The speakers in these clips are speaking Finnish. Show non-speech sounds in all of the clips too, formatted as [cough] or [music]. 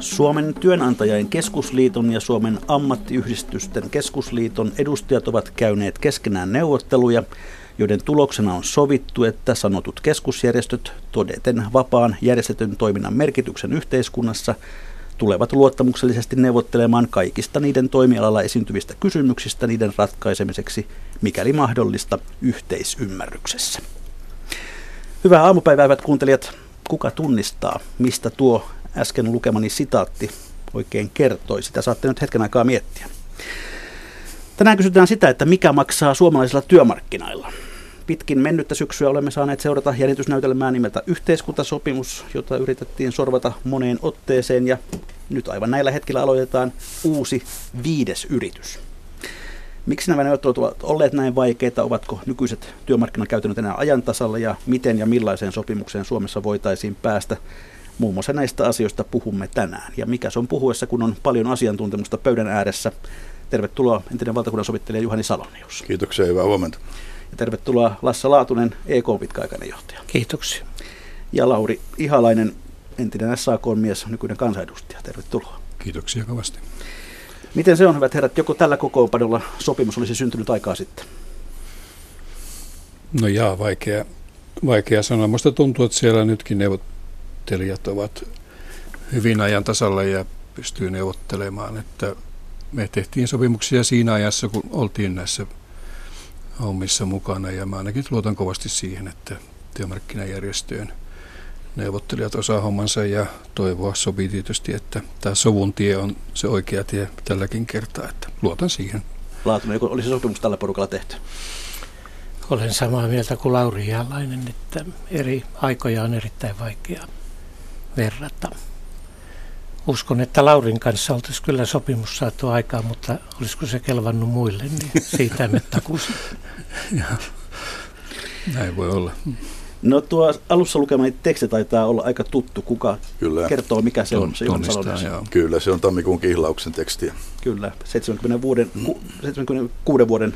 Suomen työnantajien keskusliiton ja Suomen ammattiyhdistysten keskusliiton edustajat ovat käyneet keskenään neuvotteluja, joiden tuloksena on sovittu, että sanotut keskusjärjestöt todeten vapaan järjestetyn toiminnan merkityksen yhteiskunnassa tulevat luottamuksellisesti neuvottelemaan kaikista niiden toimialalla esiintyvistä kysymyksistä niiden ratkaisemiseksi, mikäli mahdollista, yhteisymmärryksessä. Hyvää aamupäivää, hyvät kuuntelijat. Kuka tunnistaa, mistä tuo äsken lukemani sitaatti oikein kertoi? Sitä saatte nyt hetken aikaa miettiä. Tänään kysytään sitä, että mikä maksaa suomalaisilla työmarkkinoilla. Pitkin mennyttä syksyä olemme saaneet seurata jännitysnäytelmää nimeltä Yhteiskuntasopimus, jota yritettiin sorvata moneen otteeseen ja nyt aivan näillä hetkillä aloitetaan uusi viides yritys. Miksi nämä neuvottelut ovat olleet näin vaikeita? Ovatko nykyiset työmarkkinakäytännöt enää ajan tasalla ja miten ja millaiseen sopimukseen Suomessa voitaisiin päästä? Muun muassa näistä asioista puhumme tänään. Ja mikä se on puhuessa, kun on paljon asiantuntemusta pöydän ääressä. Tervetuloa entinen valtakunnan sovittelija Juhani Salonius. Kiitoksia, hyvää huomenta. Ja tervetuloa Lassa Laatunen, EK-pitkäaikainen johtaja. Kiitoksia. Ja Lauri Ihalainen, entinen SAK-mies, nykyinen kansanedustaja. Tervetuloa. Kiitoksia kovasti. Miten se on, hyvät herrat, joko tällä kokoonpanolla sopimus olisi syntynyt aikaa sitten? No jaa, vaikea, vaikea sanoa. Minusta tuntuu, että siellä nytkin neuvottelijat ovat hyvin ajan tasalla ja pystyy neuvottelemaan. Että me tehtiin sopimuksia siinä ajassa, kun oltiin näissä hommissa mukana ja mä ainakin luotan kovasti siihen, että työmarkkinajärjestöjen neuvottelijat osaa hommansa ja toivoa sopii tietysti, että tämä sovun tie on se oikea tie tälläkin kertaa, että luotan siihen. Laatunen, olisi sopimus tällä porukalla tehty? Olen samaa mieltä kuin Lauri Jalainen, että eri aikoja on erittäin vaikea verrata. Uskon, että Laurin kanssa oltaisiin kyllä sopimus saatu aikaan, mutta olisiko se kelvannut muille, niin [laughs] siitä emme takuisi. Näin voi olla. No tuo alussa lukemani teksti taitaa olla aika tuttu. Kuka Kyllä. kertoo, mikä se on? Se Tunnistaa, joo. Kyllä, se on tammikuun kihlauksen tekstiä. Kyllä, 70 vuoden, ku- 76 vuoden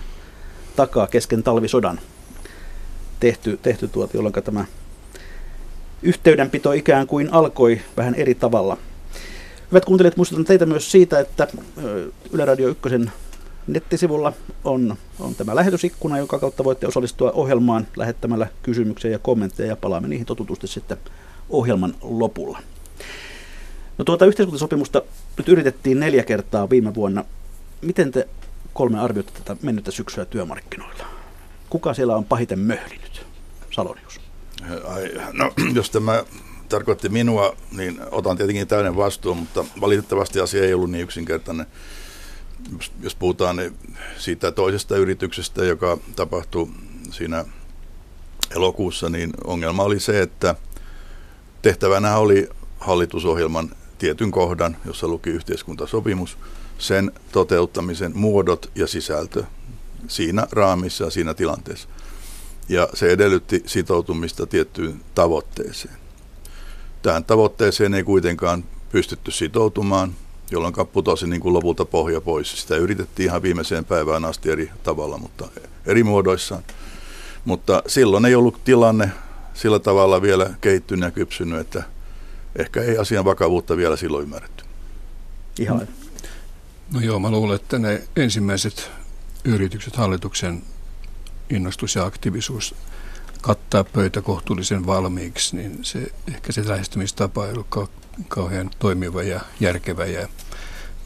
takaa kesken talvisodan tehty, tehty tuota, jolloin tämä yhteydenpito ikään kuin alkoi vähän eri tavalla. Hyvät kuuntelijat, muistutan teitä myös siitä, että Yle Radio 1 nettisivulla on, on tämä lähetysikkuna, joka kautta voitte osallistua ohjelmaan lähettämällä kysymyksiä ja kommentteja ja palaamme niihin totutusti sitten ohjelman lopulla. No tuota yhteiskuntasopimusta nyt yritettiin neljä kertaa viime vuonna. Miten te kolme arvioitte tätä mennyttä syksyä työmarkkinoilla? Kuka siellä on pahiten möhlinyt? Salonius. No, [clears throat] jos tämä tarkoitti minua, niin otan tietenkin täyden vastuun, mutta valitettavasti asia ei ollut niin yksinkertainen. Jos- Jos puhutaan niin siitä toisesta yrityksestä, joka tapahtui siinä elokuussa, niin ongelma oli se, että tehtävänä oli hallitusohjelman tietyn kohdan, jossa luki yhteiskuntasopimus, sen toteuttamisen muodot ja sisältö siinä raamissa ja siinä tilanteessa. Ja se edellytti sitoutumista tiettyyn tavoitteeseen. Tähän tavoitteeseen ei kuitenkaan pystytty sitoutumaan, jolloin putosi niin kuin lopulta pohja pois. Sitä yritettiin ihan viimeiseen päivään asti eri tavalla, mutta eri muodoissaan. Mutta silloin ei ollut tilanne sillä tavalla vielä kehittynyt ja kypsynyt, että ehkä ei asian vakavuutta vielä silloin ymmärretty. Ihan. No joo, mä luulen, että ne ensimmäiset yritykset, hallituksen innostus ja aktiivisuus kattaa pöytä kohtuullisen valmiiksi, niin se, ehkä se lähestymistapa ei ollut kau- kauhean toimiva ja järkevä ja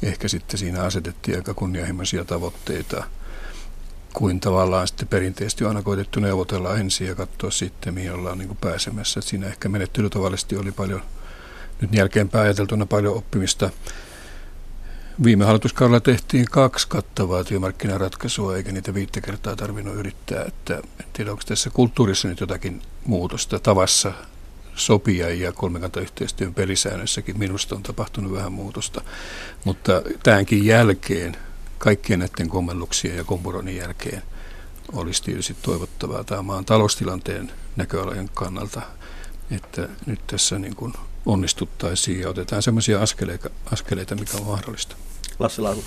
ehkä sitten siinä asetettiin aika kunnianhimoisia tavoitteita, kuin tavallaan sitten perinteisesti on aina koitettu neuvotella ensin ja katsoa sitten, mihin ollaan niin pääsemässä. Et siinä ehkä menettelytavallisesti oli paljon, nyt jälkeenpäin ajateltuna paljon oppimista. Viime hallituskaudella tehtiin kaksi kattavaa työmarkkinaratkaisua, eikä niitä viittä kertaa tarvinnut yrittää. Että en tiedä, onko tässä kulttuurissa nyt jotakin muutosta tavassa sopia ja kolmikantayhteistyön pelisäännössäkin minusta on tapahtunut vähän muutosta. Mutta tämänkin jälkeen kaikkien näiden kommelluksien ja kompuronin jälkeen olisi tietysti toivottavaa tämä maan taloustilanteen näköalojen kannalta, että nyt tässä niin kuin onnistuttaisiin ja otetaan sellaisia askeleita, askeleita, mikä on mahdollista. Lassi Laulu.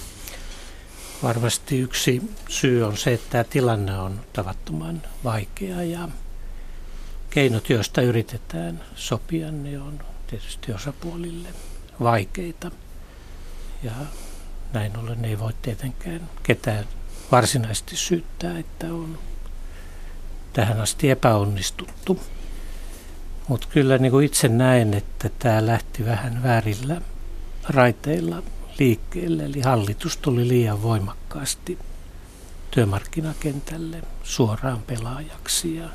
Varmasti yksi syy on se, että tämä tilanne on tavattoman vaikea ja keinot, joista yritetään sopia, ne on tietysti osapuolille vaikeita. Ja näin ollen ei voi tietenkään ketään varsinaisesti syyttää, että on tähän asti epäonnistuttu. Mutta kyllä niin kuin itse näen, että tämä lähti vähän väärillä raiteilla liikkeelle, eli hallitus tuli liian voimakkaasti työmarkkinakentälle suoraan pelaajaksi ja,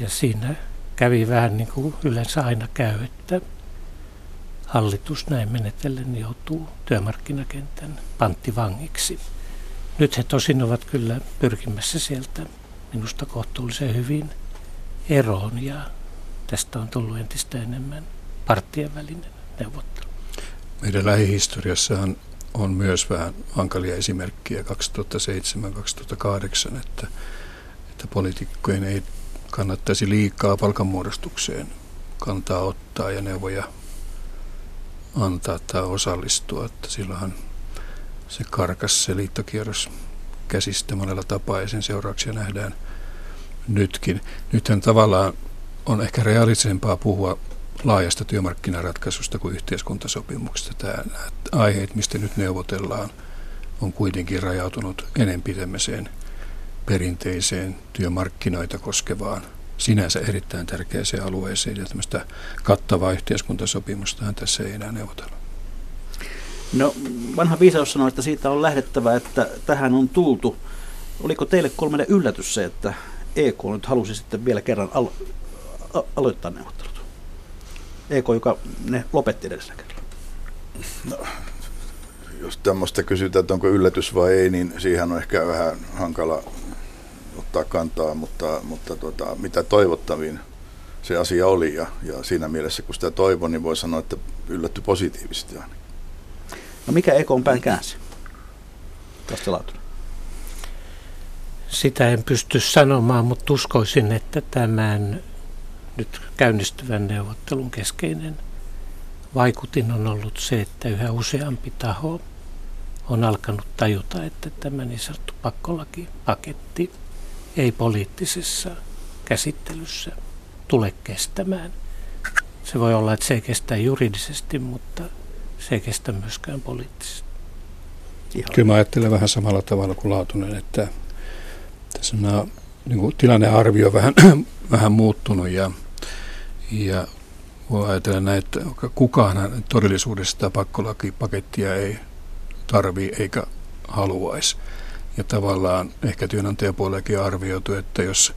ja siinä kävi vähän niin kuin yleensä aina käy, että hallitus näin menetellen joutuu työmarkkinakentän panttivangiksi. Nyt he tosin ovat kyllä pyrkimässä sieltä minusta kohtuullisen hyvin eroon ja tästä on tullut entistä enemmän parttien välinen neuvottelu. Meidän lähihistoriassahan on myös vähän hankalia esimerkkejä 2007-2008, että, että poliitikkojen ei kannattaisi liikaa palkanmuodostukseen kantaa ottaa ja neuvoja antaa tai osallistua. Että silloinhan se karkas se liittokierros käsistä monella tapaa ja sen seurauksia nähdään nytkin. Nythän tavallaan on ehkä realistisempaa puhua laajasta työmarkkinaratkaisusta kuin yhteiskuntasopimuksesta. Tämä, aiheet, mistä nyt neuvotellaan, on kuitenkin rajautunut enempi tämmöiseen perinteiseen työmarkkinoita koskevaan sinänsä erittäin tärkeäseen alueeseen ja tämmöistä kattavaa yhteiskuntasopimustahan tässä ei enää neuvotella. No vanha viisaus sanoi, että siitä on lähdettävä, että tähän on tultu. Oliko teille kolmelle yllätys se, että EK nyt halusi sitten vielä kerran alo- aloittaa neuvottelut? EK, joka ne lopetti edellisellä kerralla. No, jos tämmöistä kysytään, että onko yllätys vai ei, niin siihen on ehkä vähän hankala ottaa kantaa, mutta, mutta tuota, mitä toivottavin se asia oli ja, ja siinä mielessä kun sitä toivon, niin voi sanoa, että yllätty positiivisesti aina. No mikä EK on pään käänsi? Sitä en pysty sanomaan, mutta uskoisin, että tämän nyt käynnistyvän neuvottelun keskeinen vaikutin on ollut se, että yhä useampi taho on alkanut tajuta, että tämä niin sanottu pakkolakipaketti ei poliittisessa käsittelyssä tule kestämään. Se voi olla, että se ei kestä juridisesti, mutta se ei kestä myöskään poliittisesti. Ihan. Kyllä mä ajattelen vähän samalla tavalla kuin Laatunen, että tässä on niin kuin tilannearvio vähän, [clears throat] vähän muuttunut ja, ja voi ajatella näin, että kukaan todellisuudessa sitä pakkolakipakettia ei tarvii eikä haluaisi. Ja tavallaan ehkä työnantajapuolellakin arvioitu, että jos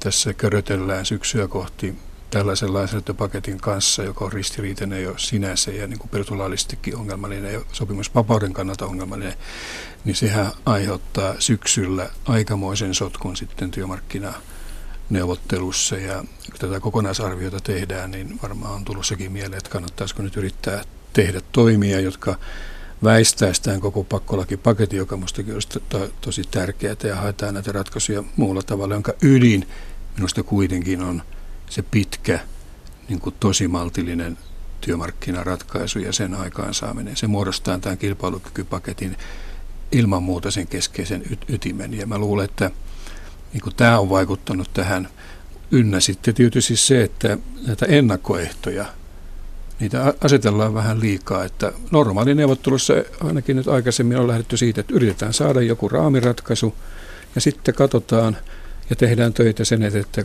tässä körötellään syksyä kohti tällaisen lainsäädäntöpaketin kanssa, joka on ristiriitainen jo sinänsä ja niin kuin ongelmallinen ja sopimusvapauden kannalta ongelmallinen, niin sehän aiheuttaa syksyllä aikamoisen sotkun sitten työmarkkinaneuvottelussa ja kun tätä kokonaisarviota tehdään, niin varmaan on tullut sekin mieleen, että kannattaisiko nyt yrittää tehdä toimia, jotka väistäisi tämän koko pakkolakipaketin, joka minustakin olisi to- tosi tärkeää ja haetaan näitä ratkaisuja muulla tavalla, jonka ydin minusta kuitenkin on se pitkä, niin kuin tosi maltillinen työmarkkinaratkaisu ja sen aikaansaaminen. Se muodostaa tämän kilpailukykypaketin ilman muuta sen keskeisen ytimen. Ja mä luulen, että niin kuin tämä on vaikuttanut tähän. Ynnä sitten tietysti se, että näitä ennakkoehtoja – niitä asetellaan vähän liikaa. Että neuvottelussa ainakin nyt aikaisemmin on lähdetty siitä, että yritetään saada joku raamiratkaisu ja sitten katsotaan ja tehdään töitä sen että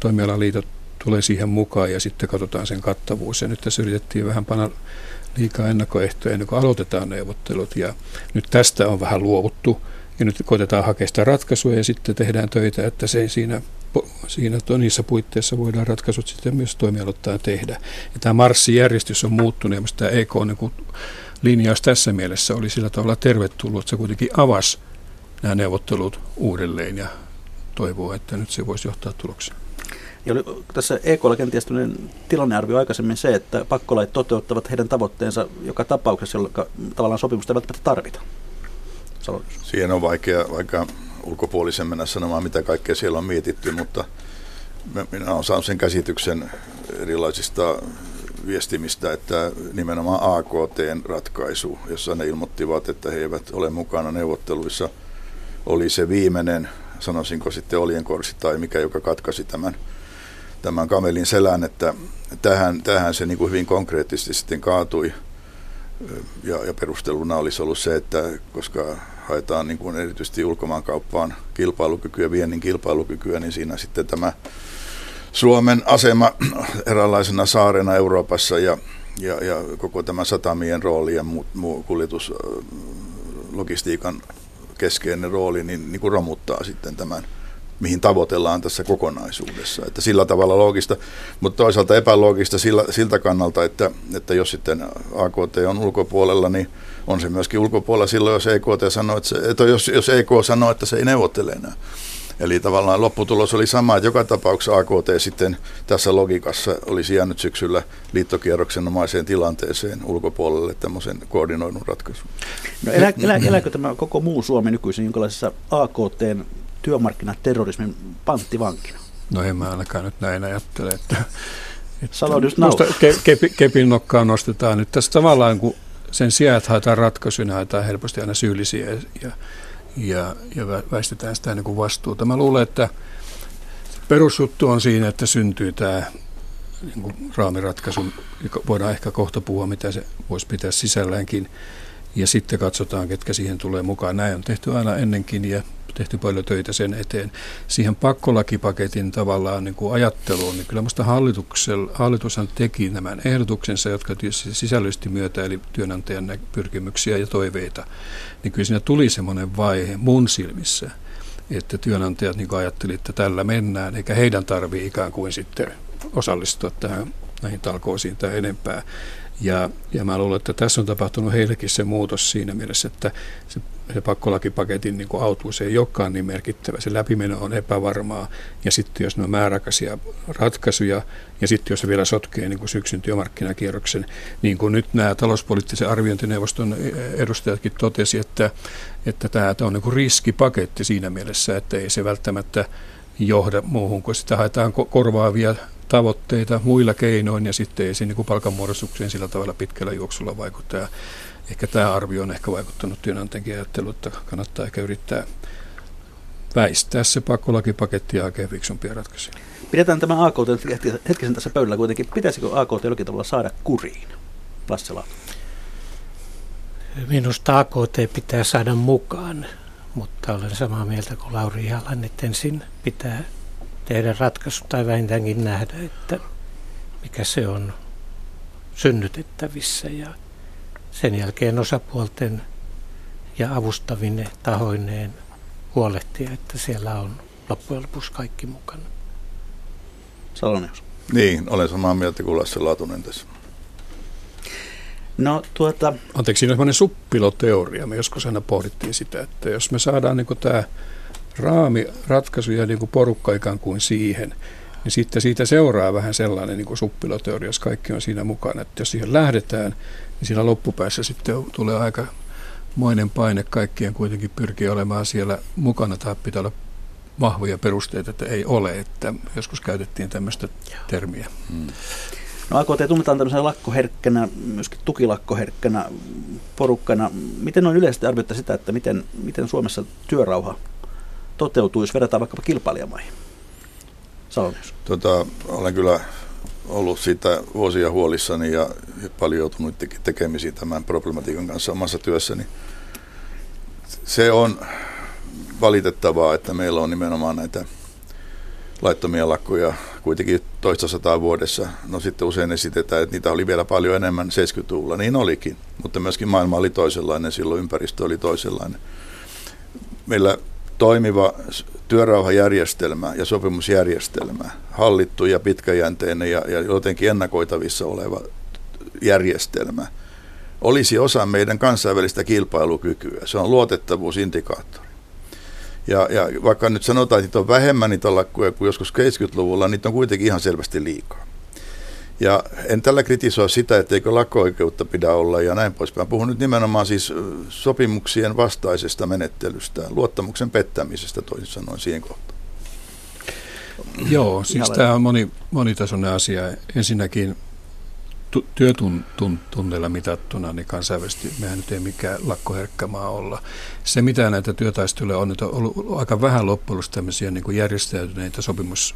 toimialaliitot tulee siihen mukaan ja sitten katsotaan sen kattavuus. Ja nyt tässä yritettiin vähän panna liikaa ennakkoehtoja ennen kuin aloitetaan neuvottelut ja nyt tästä on vähän luovuttu ja nyt koitetaan hakea sitä ratkaisua ja sitten tehdään töitä, että se siinä siinä niissä puitteissa voidaan ratkaisut sitten myös toimialoittaa tehdä. Ja tämä marssijärjestys on muuttunut ja tämä EK niin linjaus tässä mielessä oli sillä tavalla tervetullut, että se kuitenkin avasi nämä neuvottelut uudelleen ja toivoo, että nyt se voisi johtaa tulokseen. Ja oli tässä EKlla kenties tilannearvio aikaisemmin se, että pakkolait toteuttavat heidän tavoitteensa joka tapauksessa, jolloin tavallaan sopimusta ei välttämättä tarvita. Siihen on vaikea, vaikka ulkopuolisen mennä sanomaan, mitä kaikkea siellä on mietitty, mutta minä olen saanut sen käsityksen erilaisista viestimistä, että nimenomaan AKT-ratkaisu, jossa ne ilmoittivat, että he eivät ole mukana neuvotteluissa, oli se viimeinen, sanoisinko sitten oljenkorsi tai mikä, joka katkaisi tämän, tämän kamelin selän, että tähän, tähän se niin kuin hyvin konkreettisesti sitten kaatui. Ja, ja perusteluna olisi ollut se, että koska haetaan niin kuin erityisesti ulkomaankauppaan kilpailukykyä, viennin kilpailukykyä, niin siinä sitten tämä Suomen asema eräänlaisena saarena Euroopassa ja, ja, ja koko tämä satamien rooli ja muu, muu kuljetuslogistiikan keskeinen rooli, niin, niin kuin romuttaa sitten tämän mihin tavoitellaan tässä kokonaisuudessa. Että sillä tavalla loogista, mutta toisaalta epäloogista sillä, siltä kannalta, että, että jos sitten AKT on ulkopuolella, niin on se myöskin ulkopuolella silloin, jos EKT sanoo, että, se, että jos, jos EK sanoo, että se ei neuvottele enää. Eli tavallaan lopputulos oli sama, että joka tapauksessa AKT sitten tässä logiikassa olisi jäänyt syksyllä liittokierroksenomaiseen tilanteeseen ulkopuolelle tämmöisen koordinoidun ratkaisun. No elä, elä, elääkö tämä koko muu Suomi nykyisin jonkinlaisessa AKTn työmarkkinaterrorismin panttivankina? No en mä ainakaan nyt näin ajattele, että, että Musta ke, kepi, kepin nokkaa nostetaan nyt tässä tavallaan, kun sen sijaan, että haetaan ratkaisuja, haetaan helposti aina syyllisiä ja, ja, ja väistetään sitä niin kuin vastuuta. Mä luulen, että perusjuttu on siinä, että syntyy tämä niin kuin raamiratkaisu, voidaan ehkä kohta puhua, mitä se voisi pitää sisälläänkin, ja sitten katsotaan, ketkä siihen tulee mukaan. Näin on tehty aina ennenkin, ja tehty paljon töitä sen eteen. Siihen pakkolakipaketin tavallaan niin kuin ajatteluun, niin kyllä minusta hallitushan teki nämä ehdotuksensa, jotka sisällöllisesti myötä, eli työnantajan pyrkimyksiä ja toiveita, niin kyllä siinä tuli semmoinen vaihe mun silmissä, että työnantajat niin ajattelivat, että tällä mennään, eikä heidän tarvitse ikään kuin sitten osallistua tähän näihin talkoisiin tai enempää. Ja, ja mä luulen, että tässä on tapahtunut heillekin se muutos siinä mielessä, että se se pakkolakipaketin niin kuin autuus ei olekaan niin merkittävä. Se läpimeno on epävarmaa ja sitten jos ne on määräaikaisia ratkaisuja ja sitten jos se vielä sotkee niin kuin syksyn työmarkkinakierroksen, niin kuin nyt nämä talouspoliittisen arviointineuvoston edustajatkin totesi, että, että tämä on niin kuin riskipaketti siinä mielessä, että ei se välttämättä johda muuhun, kun sitä haetaan korvaavia tavoitteita muilla keinoin ja sitten ei se niin palkanmuodostukseen sillä tavalla pitkällä juoksulla vaikuta ehkä tämä arvio on ehkä vaikuttanut työnantajankin ajatteluun, että kannattaa ehkä yrittää väistää se pakkolakipaketti ja hakea fiksumpia ratkaisuja. Pidetään tämä AKT hetkisen tässä pöydällä kuitenkin. Pitäisikö AKT jollakin tavalla saada kuriin? Lassela. Minusta AKT pitää saada mukaan, mutta olen samaa mieltä kuin Lauri Ihalainen, että ensin pitää tehdä ratkaisu tai vähintäänkin nähdä, että mikä se on synnytettävissä ja sen jälkeen osapuolten ja avustavine tahoineen huolehtia, että siellä on loppujen lopuksi kaikki mukana. Salonius. Niin, olen samaa mieltä kuin Lasse Laatunen tässä. No, tuota... Anteeksi, siinä on sellainen suppiloteoria. Me joskus aina pohdittiin sitä, että jos me saadaan niin tämä raamiratkaisu ja niin porukka ikään kuin siihen, niin sitten siitä seuraa vähän sellainen niin suppiloteoria, jos kaikki on siinä mukana. Että jos siihen lähdetään, niin siinä loppupäässä sitten tulee aika moinen paine kaikkien kuitenkin pyrkiä olemaan siellä mukana tai pitää olla vahvoja perusteita, että ei ole, että joskus käytettiin tämmöistä termiä. Hmm. No AKT tunnetaan tämmöisenä lakkoherkkänä, myöskin tukilakkoherkkänä porukkana. Miten on yleisesti arvioitta sitä, että miten, miten Suomessa työrauha toteutuu, jos verrataan vaikkapa kilpailijamaihin? Salonius. Tota, olen kyllä ollut siitä vuosia huolissani ja paljon joutunut tekemisiin tämän problematiikan kanssa omassa työssäni. Se on valitettavaa, että meillä on nimenomaan näitä laittomia lakkoja kuitenkin toista sataa vuodessa. No sitten usein esitetään, että niitä oli vielä paljon enemmän 70-luvulla. Niin olikin, mutta myöskin maailma oli toisenlainen, silloin ympäristö oli toisenlainen. Meillä toimiva työrauhajärjestelmä ja sopimusjärjestelmä, hallittu ja pitkäjänteinen ja, ja jotenkin ennakoitavissa oleva järjestelmä, olisi osa meidän kansainvälistä kilpailukykyä. Se on luotettavuusindikaattori. Ja, ja vaikka nyt sanotaan, että niitä on vähemmän niitä lakkuja kuin joskus 70-luvulla, niitä on kuitenkin ihan selvästi liikaa. Ja en tällä kritisoi sitä, etteikö lakko-oikeutta pidä olla ja näin poispäin. Puhun nyt nimenomaan siis sopimuksien vastaisesta menettelystä, luottamuksen pettämisestä toisin sanoen siihen kohtaan. Joo, siis tämä on moni, monitasoinen asia. Ensinnäkin työtunneilla mitattuna niin kansainvälisesti mehän nyt ei mikään lakkoherkkä maa olla. Se, mitä näitä työtaisteluja on, on ollut aika vähän loppujen tämmöisiä niin kuin järjestäytyneitä sopimus,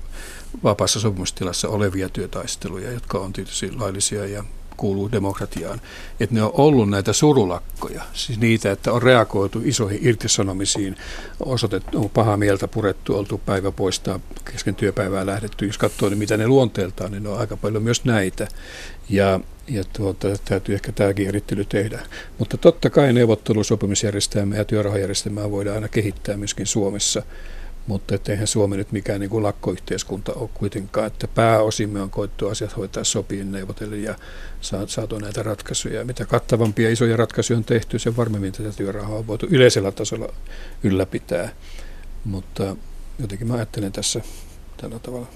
vapaassa sopimustilassa olevia työtaisteluja, jotka on tietysti laillisia ja kuuluu demokratiaan, että ne on ollut näitä surulakkoja, siis niitä, että on reagoitu isoihin irtisanomisiin, osoitettu, on pahaa mieltä purettu, oltu päivä poistaa, kesken työpäivää lähdetty. Jos katsoo, niin mitä ne luonteeltaan, niin ne on aika paljon myös näitä. Ja, ja tuota, täytyy ehkä tämäkin erittely tehdä. Mutta totta kai neuvottelusopimusjärjestelmää ja työrahajärjestelmää voidaan aina kehittää myöskin Suomessa mutta eihän Suomi nyt mikään niin kuin lakkoyhteiskunta ole kuitenkaan, että pääosin me on koettu asiat hoitaa sopien neuvotellen ja saatu näitä ratkaisuja. Mitä kattavampia isoja ratkaisuja on tehty, sen varmemmin tätä työrahaa on voitu yleisellä tasolla ylläpitää. Mutta jotenkin mä ajattelen tässä tällä tavalla.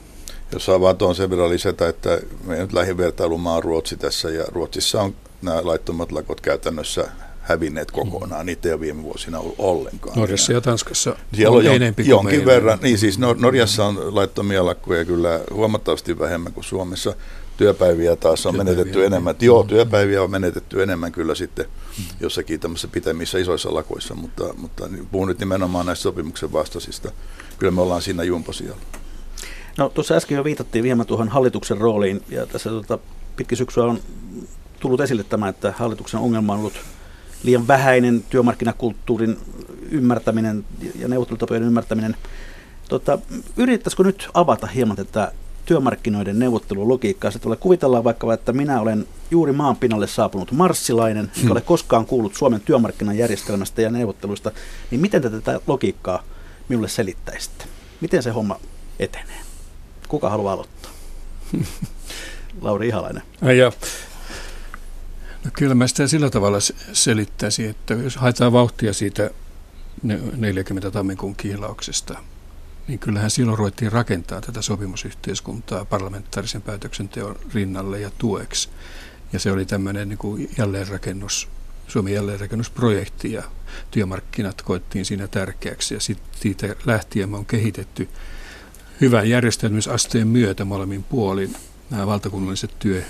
Jos saa vaan tuon sen verran lisätä, että meidän lähivertailumaa on Ruotsi tässä ja Ruotsissa on nämä laittomat lakot käytännössä hävinneet kokonaan. Niitä ei ole viime vuosina ollut ollenkaan. Norjassa ja Tanskassa Siellä on, on jonkin meillä. verran. Niin siis Norjassa on laittomia lakkoja kyllä huomattavasti vähemmän kuin Suomessa. Työpäiviä taas on työpäiviä, menetetty enemmän. Niin. Joo, työpäiviä on menetetty enemmän kyllä sitten jossakin tämmöisissä pitemmissä isoissa lakoissa, mutta, mutta puhun nyt nimenomaan näistä sopimuksen vastaisista. Kyllä me ollaan siinä jumposialla. No tuossa äsken jo viitattiin vielä tuohon hallituksen rooliin ja tässä tuota, pitkin syksyä on tullut esille tämä, että hallituksen ongelma on ollut liian vähäinen työmarkkinakulttuurin ymmärtäminen ja neuvottelutapojen ymmärtäminen. Tota, yritettäisikö nyt avata hieman tätä työmarkkinoiden neuvottelulogiikkaa? Se tulee kuvitellaan vaikka, että minä olen juuri maan pinnalle saapunut marssilainen, hmm. ole koskaan kuullut Suomen työmarkkinajärjestelmästä ja neuvotteluista, niin miten te tätä logiikkaa minulle selittäisitte? Miten se homma etenee? Kuka haluaa aloittaa? [laughs] Lauri Ihalainen. Ai ja. No kyllä mä sitä sillä tavalla selittäisin, että jos haetaan vauhtia siitä 40 tammikuun kiilauksesta, niin kyllähän silloin ruvettiin rakentaa tätä sopimusyhteiskuntaa parlamentaarisen päätöksenteon rinnalle ja tueksi. Ja se oli tämmöinen niin kuin jälleenrakennus, Suomen jälleenrakennusprojekti ja työmarkkinat koettiin siinä tärkeäksi ja sitten siitä lähtien me on kehitetty hyvän järjestelmisasteen myötä molemmin puolin nämä valtakunnalliset työ-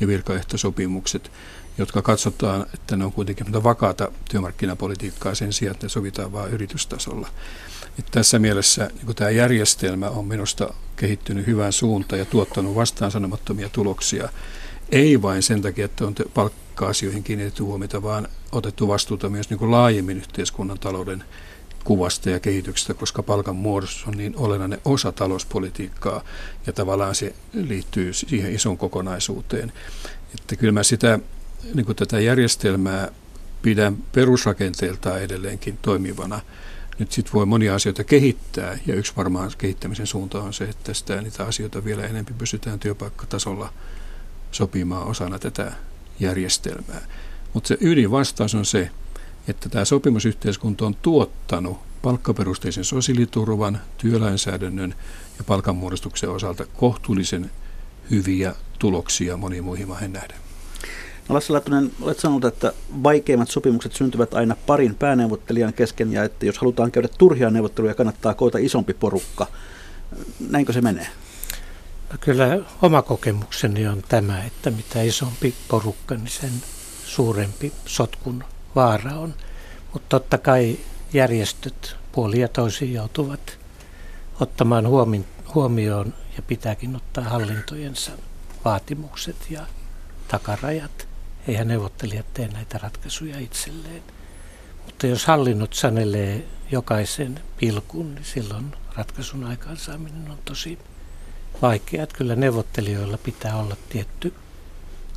ja virkaehtosopimukset, jotka katsotaan, että ne on kuitenkin vakaata työmarkkinapolitiikkaa sen sijaan, että ne sovitaan vain yritystasolla. Että tässä mielessä niin tämä järjestelmä on minusta kehittynyt hyvään suuntaan ja tuottanut vastaan sanomattomia tuloksia. Ei vain sen takia, että on palkka-asioihin kiinnitetty huomiota, vaan otettu vastuuta myös niin laajemmin yhteiskunnan talouden kuvasta ja kehityksestä, koska palkan muodostus on niin olennainen osa talouspolitiikkaa ja tavallaan se liittyy siihen ison kokonaisuuteen. Että kyllä mä sitä niin kuin tätä järjestelmää pidän perusrakenteeltaan edelleenkin toimivana. Nyt sitten voi monia asioita kehittää, ja yksi varmaan kehittämisen suunta on se, että sitä niitä asioita vielä enemmän pystytään työpaikkatasolla sopimaan osana tätä järjestelmää. Mutta se ydinvastaus on se, että tämä sopimusyhteiskunta on tuottanut palkkaperusteisen sosiaaliturvan, työlainsäädännön ja palkanmuodostuksen osalta kohtuullisen hyviä tuloksia moniin muihin maihin nähden. Lassi Laittonen, olet sanonut, että vaikeimmat sopimukset syntyvät aina parin pääneuvottelijan kesken ja että jos halutaan käydä turhia neuvotteluja, kannattaa koota isompi porukka. Näinkö se menee? Kyllä oma kokemukseni on tämä, että mitä isompi porukka, niin sen suurempi sotkun vaara on. Mutta totta kai järjestöt puoli ja toisin joutuvat ottamaan huomioon ja pitääkin ottaa hallintojensa vaatimukset ja takarajat. Eihän neuvottelijat tee näitä ratkaisuja itselleen. Mutta jos hallinnot sanelee jokaisen pilkun, niin silloin ratkaisun aikaansaaminen on tosi vaikeaa. Kyllä neuvottelijoilla pitää olla tietty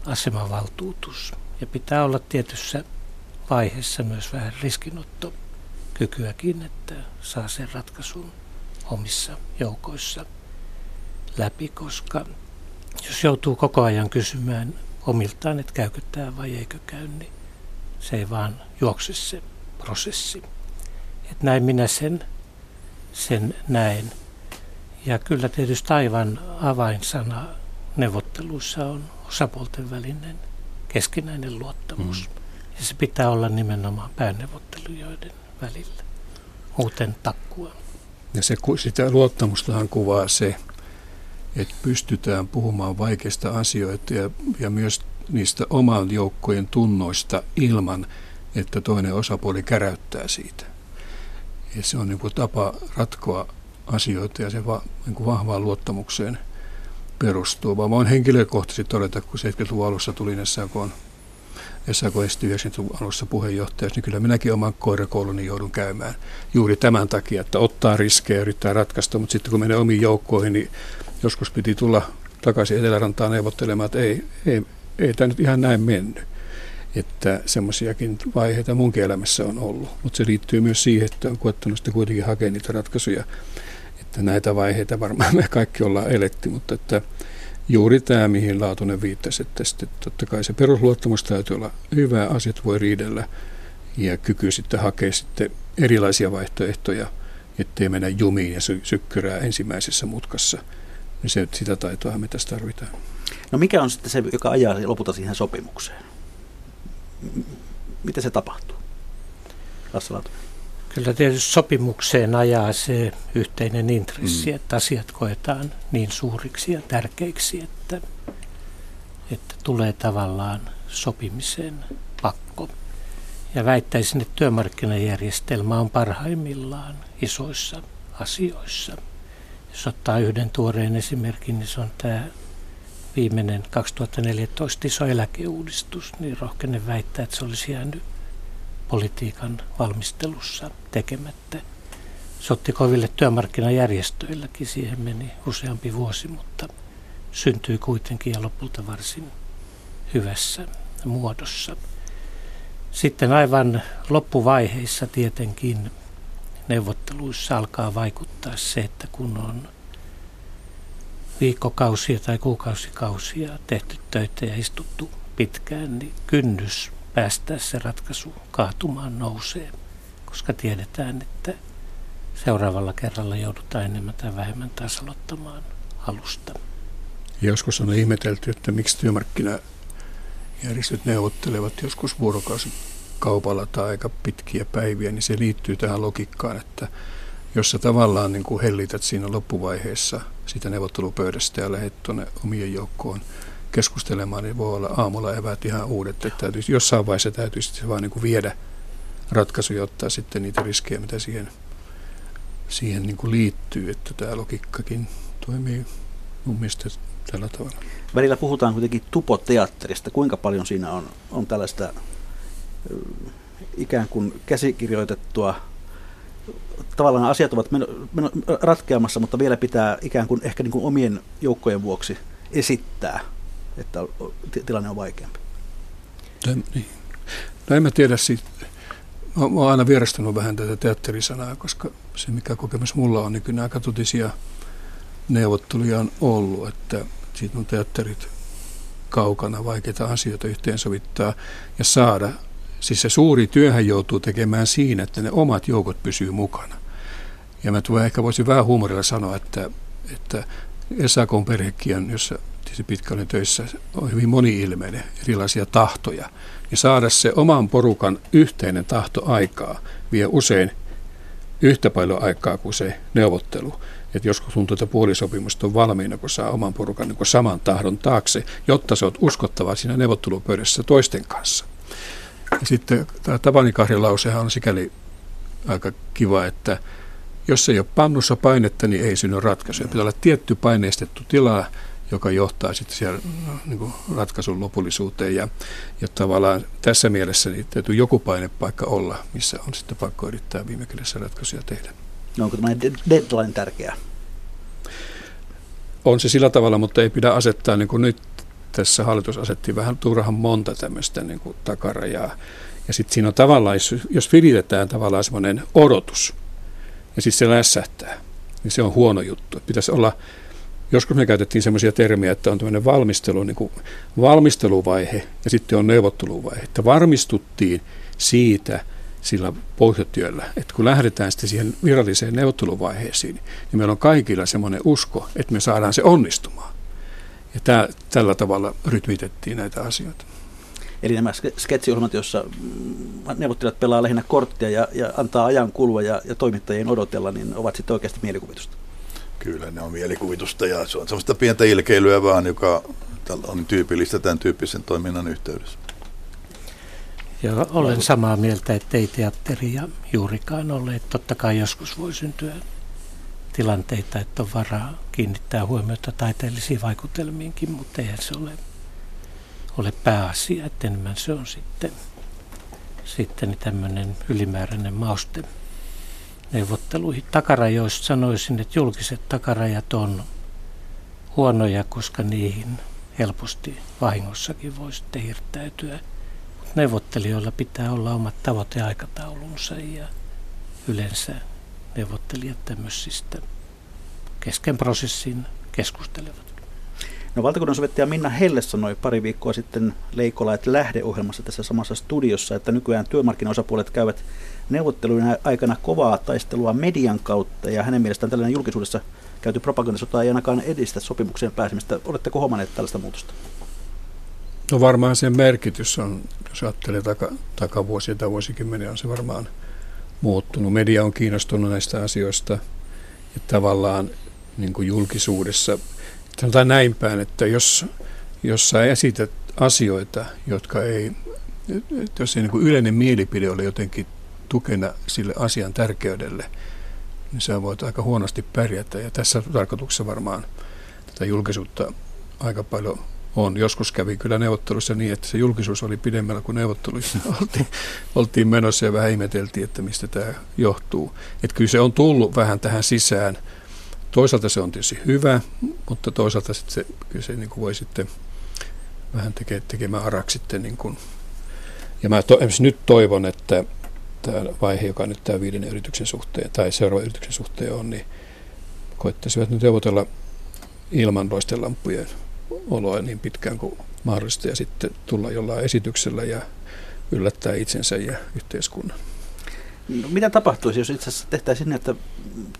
asemavaltuutus ja pitää olla tietyssä vaiheessa myös vähän riskinottokykyäkin, että saa sen ratkaisun omissa joukoissa läpi, koska jos joutuu koko ajan kysymään omiltaan, että käykö tämä vai eikö käy, niin se ei vaan juokse se prosessi. Että näin minä sen, sen näen. Ja kyllä tietysti aivan avainsana neuvotteluissa on osapuolten välinen keskinäinen luottamus. Mm. Ja se pitää olla nimenomaan pääneuvottelijoiden välillä. Muuten takkua. Ja se, sitä luottamustahan kuvaa se, että pystytään puhumaan vaikeista asioista ja, ja myös niistä oman joukkojen tunnoista ilman, että toinen osapuoli käräyttää siitä. Ja se on niin kuin tapa ratkoa asioita ja se va, niin kuin vahvaan luottamukseen perustuu. Vaan voin henkilökohtaisesti todeta, kun 70-luvun alussa tulin SAK, SAK esti 90-luvun alussa puheenjohtajaksi, niin kyllä minäkin oman koirakouluni joudun käymään juuri tämän takia, että ottaa riskejä ja yrittää ratkaista, mutta sitten kun menee omiin joukkoihin, niin joskus piti tulla takaisin Etelärantaan neuvottelemaan, että ei, ei, ei tämä nyt ihan näin mennyt. Että semmoisiakin vaiheita munkin elämässä on ollut. Mutta se liittyy myös siihen, että on koettanut sitten kuitenkin hakea niitä ratkaisuja. Että näitä vaiheita varmaan me kaikki ollaan eletty, mutta että juuri tämä, mihin Laatunen viittasi, että sitten totta kai se perusluottamus täytyy olla hyvä, asiat voi riidellä ja kyky sitten hakea sitten erilaisia vaihtoehtoja, ettei mennä jumiin ja sykkyrää ensimmäisessä mutkassa. Niin se, sitä taitoa me tässä tarvitaan. No mikä on sitten se, joka ajaa lopulta siihen sopimukseen? Miten se tapahtuu? Lasse Kyllä tietysti sopimukseen ajaa se yhteinen intressi, mm. että asiat koetaan niin suuriksi ja tärkeiksi, että, että tulee tavallaan sopimiseen pakko. Ja väittäisin, että työmarkkinajärjestelmä on parhaimmillaan isoissa asioissa. Jos ottaa yhden tuoreen esimerkin, niin se on tämä viimeinen 2014 iso eläkeuudistus, niin rohkenen väittää, että se olisi jäänyt politiikan valmistelussa tekemättä. Se otti koville työmarkkinajärjestöilläkin, siihen meni useampi vuosi, mutta syntyi kuitenkin ja lopulta varsin hyvässä muodossa. Sitten aivan loppuvaiheissa tietenkin neuvotteluissa alkaa vaikuttaa se, että kun on viikkokausia tai kuukausikausia tehty töitä ja istuttu pitkään, niin kynnys päästää se ratkaisu kaatumaan nousee, koska tiedetään, että seuraavalla kerralla joudutaan enemmän tai vähemmän taas aloittamaan alusta. Joskus on ihmetelty, että miksi työmarkkinajärjestöt neuvottelevat joskus vuorokausikaupalla tai aika pitkiä päiviä, niin se liittyy tähän logiikkaan, että jos sä tavallaan niin kuin hellität siinä loppuvaiheessa sitä neuvottelupöydästä ja lähdet tuonne omien joukkoon keskustelemaan, niin voi olla aamulla eväät ihan uudet. Että täytyisi, jossain vaiheessa täytyisi vaan niin kuin viedä ratkaisuja ottaa sitten niitä riskejä, mitä siihen, siihen niin kuin liittyy, että tämä logiikkakin toimii mun mielestä tällä tavalla. Välillä puhutaan kuitenkin tupoteatterista. Kuinka paljon siinä on, on tällaista ikään kuin käsikirjoitettua tavallaan asiat ovat meno, meno, ratkeamassa, mutta vielä pitää ikään kuin ehkä niin kuin omien joukkojen vuoksi esittää että tilanne on vaikeampi? Niin. No en mä tiedä siitä. Mä oon aina vierastanut vähän tätä teatterisanaa, koska se mikä kokemus mulla on, niin kyllä aika totisia neuvotteluja on ollut, että siitä on teatterit kaukana vaikeita asioita yhteensovittaa ja saada. Siis se suuri työhän joutuu tekemään siinä, että ne omat joukot pysyy mukana. Ja mä tulen ehkä voisin vähän huumorilla sanoa, että, että SAKn perhekin, jossa tietysti pitkälle töissä on hyvin moni-ilmeinen, erilaisia tahtoja. Ja saada se oman porukan yhteinen tahto aikaa vie usein yhtä paljon aikaa kuin se neuvottelu. Että joskus tuntuu, että puolisopimusta on valmiina, kun saa oman porukan niin saman tahdon taakse, jotta se on uskottava siinä neuvottelupöydässä toisten kanssa. Ja sitten tämä Tapani lausehan on sikäli aika kiva, että jos ei ole pannussa painetta, niin ei synny ratkaisuja. Pitää olla tietty paineistettu tila, joka johtaa sitten siellä niin kuin ratkaisun lopullisuuteen. Ja, ja tavallaan tässä mielessä niin täytyy joku painepaikka olla, missä on sitten pakko yrittää viime kädessä ratkaisuja tehdä. No onko tämä deadline tärkeä? On se sillä tavalla, mutta ei pidä asettaa, niin kuin nyt tässä hallitus asetti vähän turhan monta tämmöistä niin kuin takarajaa. Ja sitten siinä on tavallaan, jos, jos viritetään tavallaan semmoinen odotus, ja sitten se lässähtää, niin se on huono juttu. Pitäisi olla Joskus me käytettiin sellaisia termiä, että on tämmöinen valmistelu, niin kuin valmisteluvaihe ja sitten on neuvotteluvaihe. Että varmistuttiin siitä sillä pohjatyöllä, että kun lähdetään sitten siihen viralliseen neuvotteluvaiheeseen, niin meillä on kaikilla semmoinen usko, että me saadaan se onnistumaan. Ja tää, tällä tavalla rytmitettiin näitä asioita. Eli nämä sketsiohjelmat, joissa mm, neuvottelijat pelaa lähinnä korttia ja, ja antaa ajan kulua ja, ja toimittajien odotella, niin ovat sitten oikeasti mielikuvitusta. Kyllä ne on mielikuvitusta ja se on sellaista pientä ilkeilyä vaan, joka on tyypillistä tämän tyyppisen toiminnan yhteydessä. Ja olen samaa mieltä, että ei teatteria juurikaan ole. Että totta kai joskus voi syntyä tilanteita, että on varaa kiinnittää huomiota taiteellisiin vaikutelmiinkin, mutta eihän se ole, ole pääasia. Että enemmän se on sitten, sitten tämmöinen ylimääräinen mauste neuvotteluihin. Takarajoista sanoisin, että julkiset takarajat on huonoja, koska niihin helposti vahingossakin voi sitten hirttäytyä. Neuvottelijoilla pitää olla omat tavoiteaikataulunsa ja yleensä neuvottelijat tämmöisistä kesken prosessin keskustelevat. No valtakunnan sovittaja Minna Helle sanoi pari viikkoa sitten Leikola, että lähdeohjelmassa tässä samassa studiossa, että nykyään työmarkkinaosapuolet käyvät neuvottelujen aikana kovaa taistelua median kautta ja hänen mielestään tällainen julkisuudessa käyty propagandasota ei ainakaan edistä sopimukseen pääsemistä. Oletteko huomanneet tällaista muutosta? No varmaan sen merkitys on, jos ajattelee taka, takavuosia tai vuosikymmeniä, on se varmaan muuttunut. Media on kiinnostunut näistä asioista ja tavallaan niin kuin julkisuudessa. Sanotaan näin päin, että jos, jos sä esität asioita, jotka ei, jos ei niin kuin yleinen mielipide ole jotenkin tukena sille asian tärkeydelle, niin sä voit aika huonosti pärjätä. Ja tässä tarkoituksessa varmaan tätä julkisuutta aika paljon on. Joskus kävi kyllä neuvottelussa niin, että se julkisuus oli pidemmällä kuin neuvotteluissa [laughs] oltiin, oltiin menossa ja vähän ihmeteltiin, että mistä tämä johtuu. Että kyllä se on tullut vähän tähän sisään. Toisaalta se on tietysti hyvä, mutta toisaalta sitten se, kyllä se niin kuin voi sitten vähän tekee, tekemään araksi sitten. Niin kuin. Ja mä to, nyt toivon, että tämä vaihe, joka nyt tämä viiden yrityksen suhteen tai seuraavan yrityksen suhteen on, niin koittaisivat nyt neuvotella ilman loistelampujen oloa niin pitkään kuin mahdollista ja sitten tulla jollain esityksellä ja yllättää itsensä ja yhteiskunnan. No, mitä tapahtuisi, jos itse asiassa tehtäisiin niin, että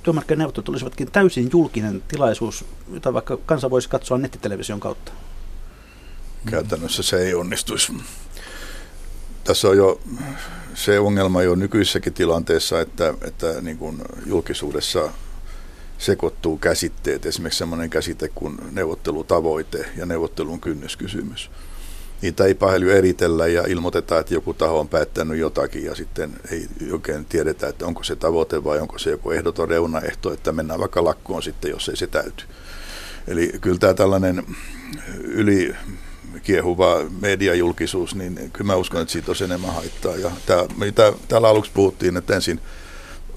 työmarkkinaneuvottelut olisivatkin täysin julkinen tilaisuus, jota vaikka kansa voisi katsoa nettitelevision kautta? Käytännössä se ei onnistuisi. Tässä on jo se ongelma jo nykyisessäkin tilanteessa, että, että niin kuin julkisuudessa sekoittuu käsitteet, esimerkiksi sellainen käsite kuin neuvottelutavoite ja neuvottelun kynnyskysymys. Niitä ei paljon eritellä ja ilmoitetaan, että joku taho on päättänyt jotakin ja sitten ei oikein tiedetä, että onko se tavoite vai onko se joku ehdoton reunaehto, että mennään vaikka lakkoon sitten, jos ei se täyty. Eli kyllä tämä tällainen yli kiehuva mediajulkisuus, niin kyllä mä uskon, että siitä on enemmän haittaa. Ja tämä, mitä täällä aluksi puhuttiin, että ensin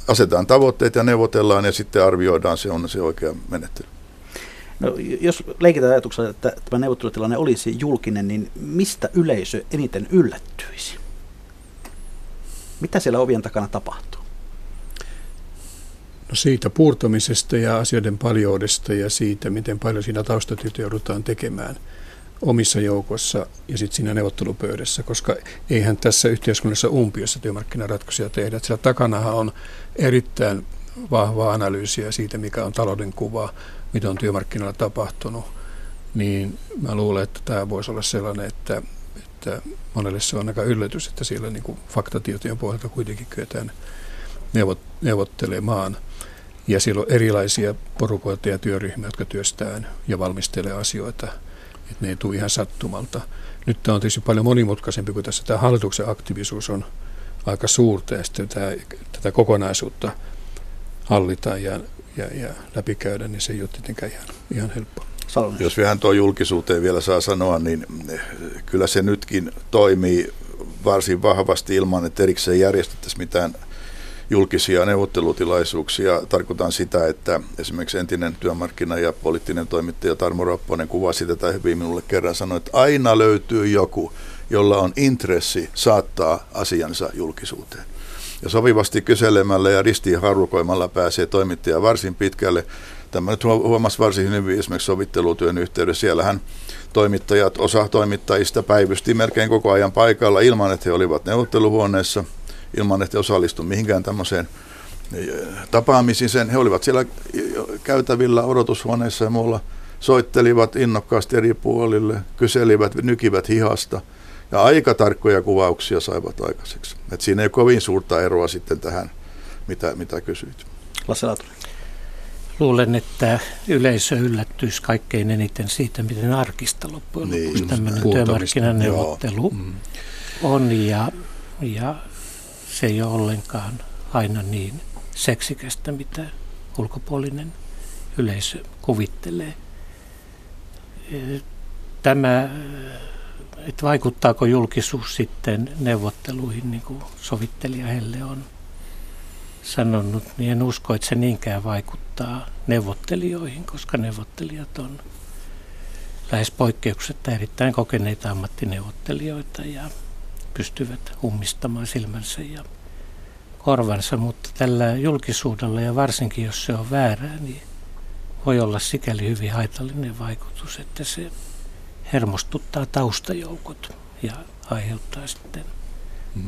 asetetaan tavoitteet ja neuvotellaan ja sitten arvioidaan, se on se oikea menettely. No, jos leikitään ajatuksella, että tämä neuvottelutilanne olisi julkinen, niin mistä yleisö eniten yllättyisi? Mitä siellä ovien takana tapahtuu? No siitä puurtamisesta ja asioiden paljoudesta ja siitä, miten paljon siinä taustatyötä joudutaan tekemään – omissa joukossa ja sitten siinä neuvottelupöydässä, koska eihän tässä yhteiskunnassa umpiossa työmarkkinaratkaisuja tehdä. Siellä takanahan on erittäin vahvaa analyysiä siitä, mikä on talouden kuva, mitä on työmarkkinoilla tapahtunut, niin mä luulen, että tämä voisi olla sellainen, että, että monelle se on aika yllätys, että siellä niin kuin faktatietojen pohjalta kuitenkin kyetään neuvottelemaan. Ja siellä on erilaisia porukoita ja työryhmiä, jotka työstää ja valmistelee asioita – että ne ei tule ihan sattumalta. Nyt tämä on tietysti paljon monimutkaisempi, kuin tässä tämä hallituksen aktiivisuus on aika suurta ja sitten tämä, tätä kokonaisuutta hallitaan ja, ja, ja läpikäydä, niin se ei ole tietenkään ihan, ihan helppoa. Salmes. Jos vähän tuo julkisuuteen vielä saa sanoa, niin eh, kyllä se nytkin toimii varsin vahvasti ilman, että erikseen järjestettäisiin mitään julkisia neuvottelutilaisuuksia. Tarkoitan sitä, että esimerkiksi entinen työmarkkina- ja poliittinen toimittaja Tarmo Rapponen kuvasi tätä hyvin minulle kerran, sanoi, että aina löytyy joku, jolla on intressi saattaa asiansa julkisuuteen. Ja sopivasti kyselemällä ja ristiin harukoimalla pääsee toimittaja varsin pitkälle. Tämä nyt huomasi varsin hyvin esimerkiksi sovittelutyön yhteydessä. Siellähän toimittajat, osa toimittajista päivysti melkein koko ajan paikalla ilman, että he olivat neuvotteluhuoneessa – ilman, että osallistu mihinkään tämmöiseen eh, tapaamisiin. Sen, he olivat siellä käytävillä odotushuoneissa ja muulla soittelivat innokkaasti eri puolille, kyselivät, nykivät hihasta ja aika tarkkoja kuvauksia saivat aikaiseksi. Et siinä ei kovin suurta eroa sitten tähän, mitä, mitä kysyit. Lasse Laatunen. Luulen, että yleisö yllättyisi kaikkein eniten siitä, miten arkista loppujen Niin, lopuksi tämmöinen työmarkkinaneuvottelu on ja, ja se ei ole ollenkaan aina niin seksikästä, mitä ulkopuolinen yleisö kuvittelee. Tämä, että vaikuttaako julkisuus sitten neuvotteluihin, niin kuin sovittelija Helle on sanonut, niin en usko, että se niinkään vaikuttaa neuvottelijoihin, koska neuvottelijat on lähes poikkeuksetta erittäin kokeneita ammattineuvottelijoita ja pystyvät ummistamaan silmänsä ja korvansa, mutta tällä julkisuudella ja varsinkin jos se on väärää, niin voi olla sikäli hyvin haitallinen vaikutus, että se hermostuttaa taustajoukot ja aiheuttaa sitten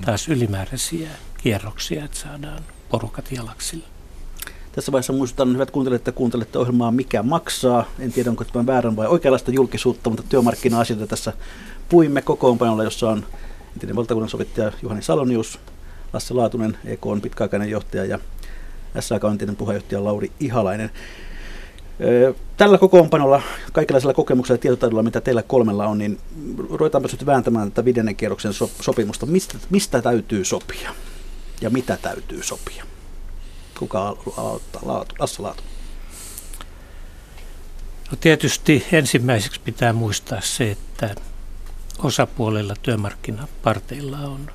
taas ylimääräisiä kierroksia, että saadaan porukat jalaksille. Tässä vaiheessa muistutan, hyvät kuuntelijat, että kuuntelette ohjelmaa Mikä maksaa. En tiedä, onko tämä väärän vai oikeanlaista julkisuutta, mutta työmarkkina-asioita tässä puimme kokoonpanolla, jossa on entinen valtakunnan sovittaja Juhani Salonius, Lasse Laatunen, EK on pitkäaikainen johtaja ja SAK entinen puheenjohtaja Lauri Ihalainen. Tällä kokoonpanolla, kaikenlaisella kokemuksella ja tietotaidolla, mitä teillä kolmella on, niin ruvetaanpa nyt vääntämään tätä viidennen kierroksen so- sopimusta. Mistä, mistä täytyy sopia ja mitä täytyy sopia? Kuka al- aloittaa? Laatu, Lasse Laatu. No tietysti ensimmäiseksi pitää muistaa se, että osapuolella työmarkkinaparteilla on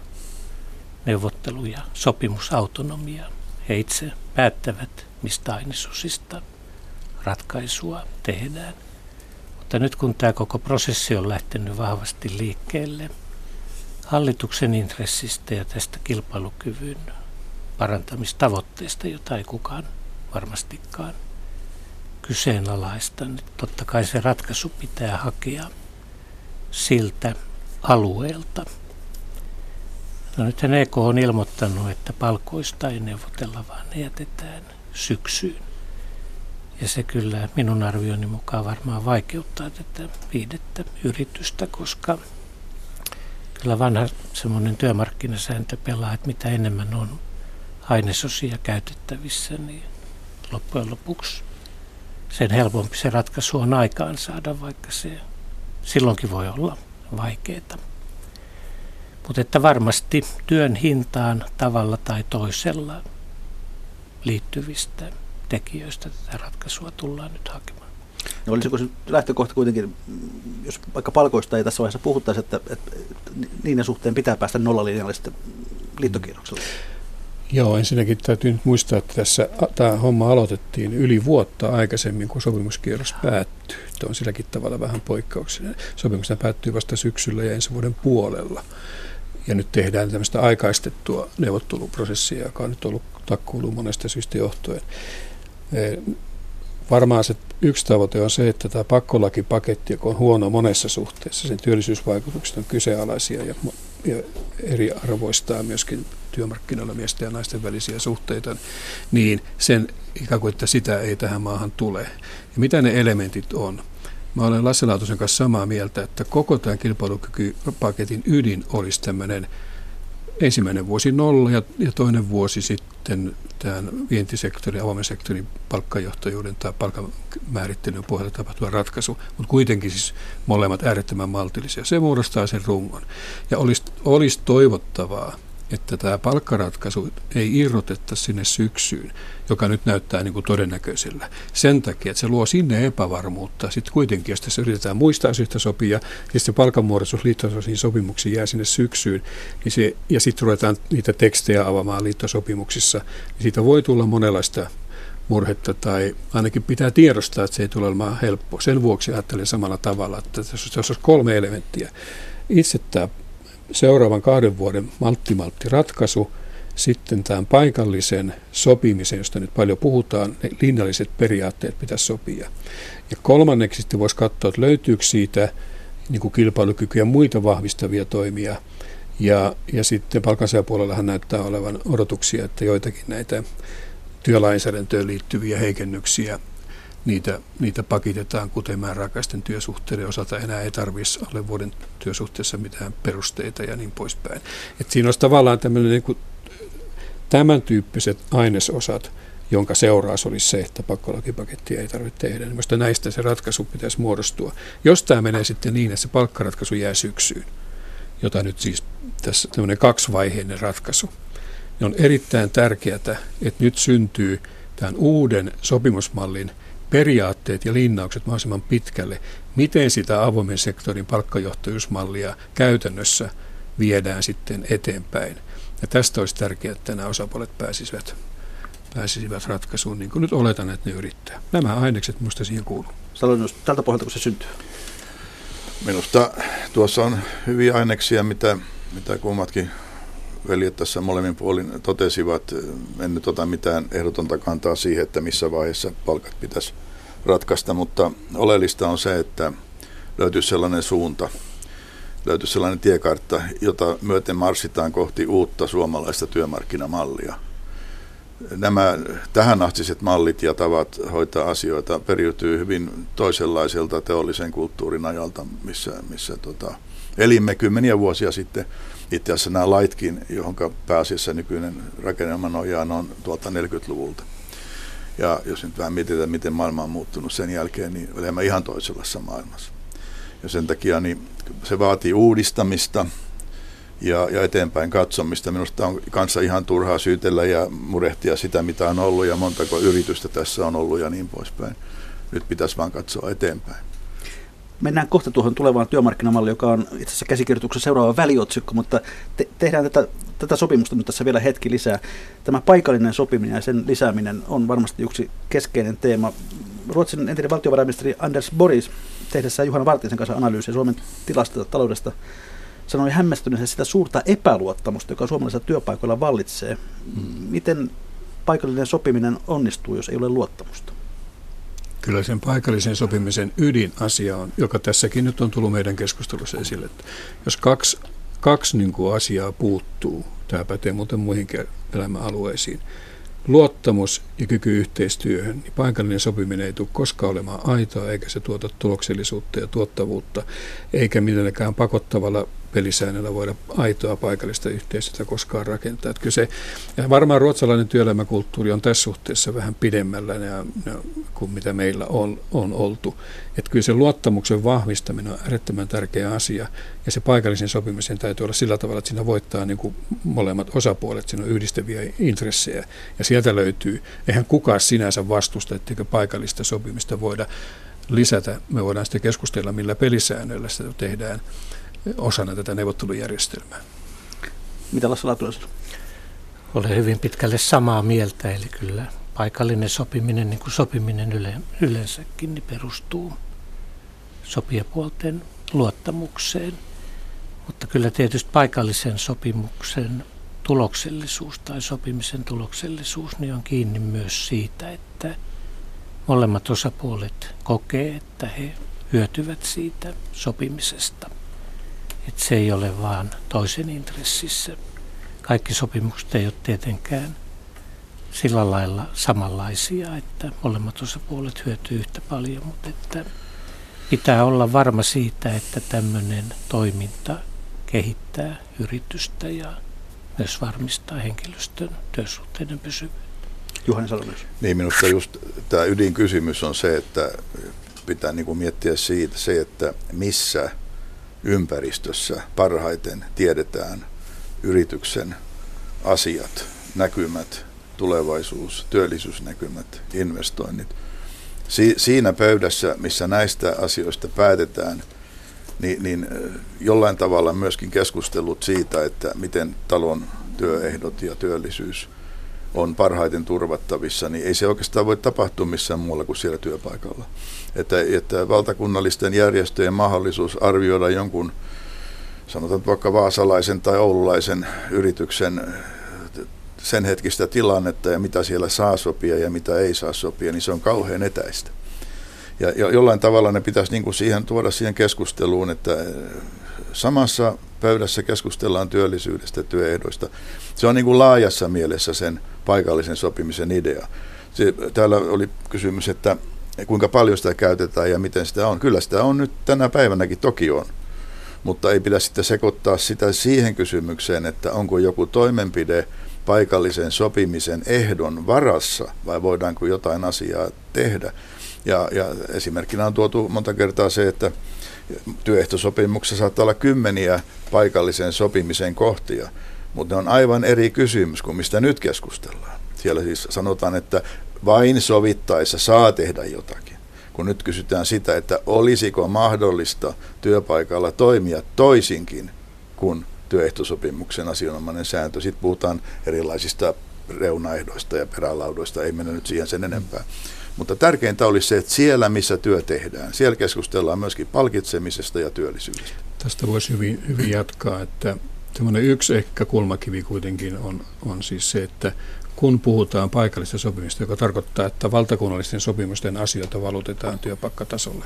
neuvottelu- ja sopimusautonomia. He itse päättävät, mistä ainesosista ratkaisua tehdään. Mutta nyt kun tämä koko prosessi on lähtenyt vahvasti liikkeelle hallituksen intressistä ja tästä kilpailukyvyn parantamistavoitteesta, jota ei kukaan varmastikaan kyseenalaista, niin totta kai se ratkaisu pitää hakea siltä alueelta. No nythän EK on ilmoittanut, että palkoista ei neuvotella, vaan ne jätetään syksyyn. Ja se kyllä minun arvioni mukaan varmaan vaikeuttaa tätä viidettä yritystä, koska kyllä vanha semmoinen työmarkkinasääntö pelaa, että mitä enemmän on ainesosia käytettävissä, niin loppujen lopuksi sen helpompi se ratkaisu on aikaan saada, vaikka se silloinkin voi olla vaikeaa. Mutta että varmasti työn hintaan tavalla tai toisella liittyvistä tekijöistä tätä ratkaisua tullaan nyt hakemaan. No olisiko se lähtökohta kuitenkin, mm, jos vaikka palkoista ei tässä vaiheessa puhuttaisi, että, että niiden suhteen pitää päästä nollalinjalle sitten liittokierroksella? Joo, ensinnäkin täytyy nyt muistaa, että tässä tämä homma aloitettiin yli vuotta aikaisemmin, kun sopimuskierros päättyy. Tämä on silläkin tavalla vähän poikkeuksellinen. Sopimus päättyy vasta syksyllä ja ensi vuoden puolella. Ja nyt tehdään tämmöistä aikaistettua neuvotteluprosessia, joka on nyt ollut takkuulu monesta syystä johtuen. Varmaan se yksi tavoite on se, että tämä pakkolakipaketti, joka on huono monessa suhteessa, sen työllisyysvaikutukset on kyseenalaisia ja, ja eriarvoistaa myöskin työmarkkinoilla miesten ja naisten välisiä suhteita, niin sen ikään kuin, että sitä ei tähän maahan tule. Ja mitä ne elementit on? Mä olen Lasse Laatusen kanssa samaa mieltä, että koko tämän kilpailukykypaketin ydin olisi tämmöinen ensimmäinen vuosi nolla ja, ja toinen vuosi sitten tämän vientisektorin, avoimen sektorin palkkajohtajuuden tai palkanmäärittelyn pohjalta tapahtuva ratkaisu, mutta kuitenkin siis molemmat äärettömän maltillisia. Se muodostaa sen rungon. Ja olisi, olisi toivottavaa, että tämä palkkaratkaisu ei irrotetta sinne syksyyn, joka nyt näyttää niin kuin todennäköisellä. Sen takia, että se luo sinne epävarmuutta. Sitten kuitenkin, jos tässä yritetään muista asioista sopia, ja sitten palkanmuodostus liittosopimuksen sopimuksiin jää sinne syksyyn, niin se, ja sitten ruvetaan niitä tekstejä avaamaan liittosopimuksissa, niin siitä voi tulla monenlaista murhetta tai ainakin pitää tiedostaa, että se ei tule olemaan helppo. Sen vuoksi ajattelen samalla tavalla, että tässä olisi kolme elementtiä. Itse tämä seuraavan kahden vuoden maltti ratkaisu, sitten tämän paikallisen sopimisen, josta nyt paljon puhutaan, ne linnalliset periaatteet pitäisi sopia. Ja kolmanneksi sitten voisi katsoa, että löytyykö siitä niin kuin kilpailukykyä ja muita vahvistavia toimia. Ja, ja sitten palkansaajapuolellahan näyttää olevan odotuksia, että joitakin näitä työlainsäädäntöön liittyviä heikennyksiä niitä, niitä pakitetaan, kuten määräaikaisten työsuhteiden osalta enää ei tarvitsisi alle vuoden työsuhteessa mitään perusteita ja niin poispäin. Et siinä olisi tavallaan tämmöinen niin kuin, tämän tyyppiset ainesosat, jonka seuraus olisi se, että pakkolakipakettia ei tarvitse tehdä. Niin minusta näistä se ratkaisu pitäisi muodostua. Jos tämä menee sitten niin, että se palkkaratkaisu jää syksyyn, jota nyt siis tässä tämmöinen kaksivaiheinen ratkaisu, niin on erittäin tärkeää, että nyt syntyy tämän uuden sopimusmallin periaatteet ja linnaukset mahdollisimman pitkälle, miten sitä avoimen sektorin palkkajohtajuusmallia käytännössä viedään sitten eteenpäin. Ja tästä olisi tärkeää, että nämä osapuolet pääsisivät, pääsisivät ratkaisuun, niin kuin nyt oletan, että ne yrittää. Nämä ainekset minusta siihen kuuluu. Salonius, tältä pohjalta, kun se syntyy? Minusta tuossa on hyviä aineksia, mitä, mitä kummatkin veljet tässä molemmin puolin totesivat. En nyt ota mitään ehdotonta kantaa siihen, että missä vaiheessa palkat pitäisi ratkaista, mutta oleellista on se, että löytyy sellainen suunta, löytyy sellainen tiekartta, jota myöten marssitaan kohti uutta suomalaista työmarkkinamallia. Nämä tähänastiset mallit ja tavat hoitaa asioita periytyy hyvin toisenlaiselta teollisen kulttuurin ajalta, missä, missä tota, elimme kymmeniä vuosia sitten. Itse asiassa nämä laitkin, johon pääasiassa nykyinen rakennelma nojaa, on tuolta 40-luvulta. Ja jos nyt vähän mietitään, miten maailma on muuttunut sen jälkeen, niin olemme ihan toisenlaisessa maailmassa. Ja sen takia niin se vaatii uudistamista ja, ja eteenpäin katsomista. Minusta on kanssa ihan turhaa syytellä ja murehtia sitä, mitä on ollut ja montako yritystä tässä on ollut ja niin poispäin. Nyt pitäisi vaan katsoa eteenpäin. Mennään kohta tuohon tulevaan työmarkkinamalliin, joka on itse asiassa käsikirjoituksen seuraava väliotsikko, mutta te- tehdään tätä, tätä sopimusta nyt tässä vielä hetki lisää. Tämä paikallinen sopiminen ja sen lisääminen on varmasti yksi keskeinen teema. Ruotsin entinen valtiovarainministeri Anders Boris tehdessään Juhana Vartisen kanssa analyysiä Suomen tilasta taloudesta sanoi hämmästyneensä sitä suurta epäluottamusta, joka suomalaisilla työpaikoilla vallitsee. Miten paikallinen sopiminen onnistuu, jos ei ole luottamusta? Kyllä sen paikallisen sopimisen ydinasia on, joka tässäkin nyt on tullut meidän keskustelussa esille, että jos kaksi, kaksi niin kuin asiaa puuttuu, tämä pätee muuten muihinkin elämäalueisiin, luottamus ja kyky yhteistyöhön, niin paikallinen sopiminen ei tule koskaan olemaan aitoa, eikä se tuota tuloksellisuutta ja tuottavuutta, eikä mitenkään pakottavalla pelisäännöllä voida aitoa paikallista yhteistyötä koskaan rakentaa. Että se, ja varmaan ruotsalainen työelämäkulttuuri on tässä suhteessa vähän pidemmällä ja, ja, kuin mitä meillä on, on oltu. Että kyllä se luottamuksen vahvistaminen on äärettömän tärkeä asia ja se paikallisen sopimisen täytyy olla sillä tavalla, että siinä voittaa niin kuin molemmat osapuolet, siinä on yhdistäviä intressejä ja sieltä löytyy, eihän kukaan sinänsä vastusta, etteikö paikallista sopimista voida lisätä. Me voidaan sitten keskustella, millä pelisäännöillä sitä tehdään osana tätä neuvottelujärjestelmää. Mitä Lasse Laatunen Olen hyvin pitkälle samaa mieltä, eli kyllä paikallinen sopiminen, niin kuin sopiminen yle, yleensäkin, niin perustuu sopijapuolten luottamukseen. Mutta kyllä tietysti paikallisen sopimuksen tuloksellisuus tai sopimisen tuloksellisuus niin on kiinni myös siitä, että molemmat osapuolet kokee, että he hyötyvät siitä sopimisesta. Että se ei ole vaan toisen intressissä. Kaikki sopimukset ei ole tietenkään sillä lailla samanlaisia, että molemmat osapuolet hyötyy yhtä paljon, mutta että pitää olla varma siitä, että tämmöinen toiminta kehittää yritystä ja myös varmistaa henkilöstön työsuhteiden pysyvyyttä. Juhani Salonen. Niin minusta just tämä ydinkysymys on se, että pitää niin kuin miettiä siitä se, että missä ympäristössä parhaiten tiedetään yrityksen asiat, näkymät, tulevaisuus, työllisyysnäkymät, investoinnit. Si- siinä pöydässä, missä näistä asioista päätetään, niin, niin jollain tavalla myöskin keskustelut siitä, että miten talon työehdot ja työllisyys on parhaiten turvattavissa, niin ei se oikeastaan voi tapahtua missään muualla kuin siellä työpaikalla. Että, että valtakunnallisten järjestöjen mahdollisuus arvioida jonkun, sanotaan vaikka vaasalaisen tai oululaisen yrityksen sen hetkistä tilannetta ja mitä siellä saa sopia ja mitä ei saa sopia, niin se on kauhean etäistä. Ja, jollain tavalla ne pitäisi niin kuin siihen tuoda siihen keskusteluun, että samassa pöydässä keskustellaan työllisyydestä työehdoista. Se on niin kuin laajassa mielessä sen paikallisen sopimisen idea. Se, täällä oli kysymys, että kuinka paljon sitä käytetään ja miten sitä on. Kyllä sitä on nyt tänä päivänäkin, toki on. Mutta ei pidä sitten sekoittaa sitä siihen kysymykseen, että onko joku toimenpide paikallisen sopimisen ehdon varassa vai voidaanko jotain asiaa tehdä. Ja, ja esimerkkinä on tuotu monta kertaa se, että työehtosopimuksessa saattaa olla kymmeniä paikallisen sopimisen kohtia, mutta ne on aivan eri kysymys kuin mistä nyt keskustellaan. Siellä siis sanotaan, että vain sovittaessa saa tehdä jotakin. Kun nyt kysytään sitä, että olisiko mahdollista työpaikalla toimia toisinkin kuin työehtosopimuksen asianomainen sääntö. Sitten puhutaan erilaisista reunaehdoista ja perälaudoista, ei mennä nyt siihen sen enempää. Mutta tärkeintä olisi se, että siellä missä työ tehdään, siellä keskustellaan myöskin palkitsemisesta ja työllisyydestä. Tästä voisi hyvin, hyvin jatkaa, että semmoinen yksi ehkä kulmakivi kuitenkin on, on siis se, että kun puhutaan paikallista sopimista, joka tarkoittaa, että valtakunnallisten sopimusten asioita valutetaan työpaikkatasolle,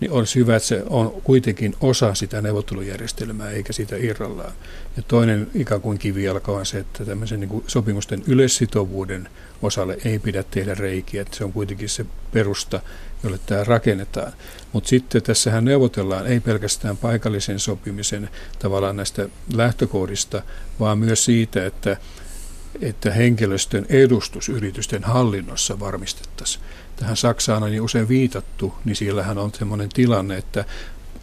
niin olisi hyvä, että se on kuitenkin osa sitä neuvottelujärjestelmää eikä sitä irrallaan. Ja toinen ikään kuin kivijalka on se, että tämmöisen niin sopimusten yleissitovuuden osalle ei pidä tehdä reikiä, että se on kuitenkin se perusta, jolle tämä rakennetaan. Mutta sitten tässähän neuvotellaan ei pelkästään paikallisen sopimisen tavallaan näistä lähtökohdista, vaan myös siitä, että että henkilöstön edustus yritysten hallinnossa varmistettaisiin. Tähän Saksaan on niin usein viitattu, niin siellähän on sellainen tilanne, että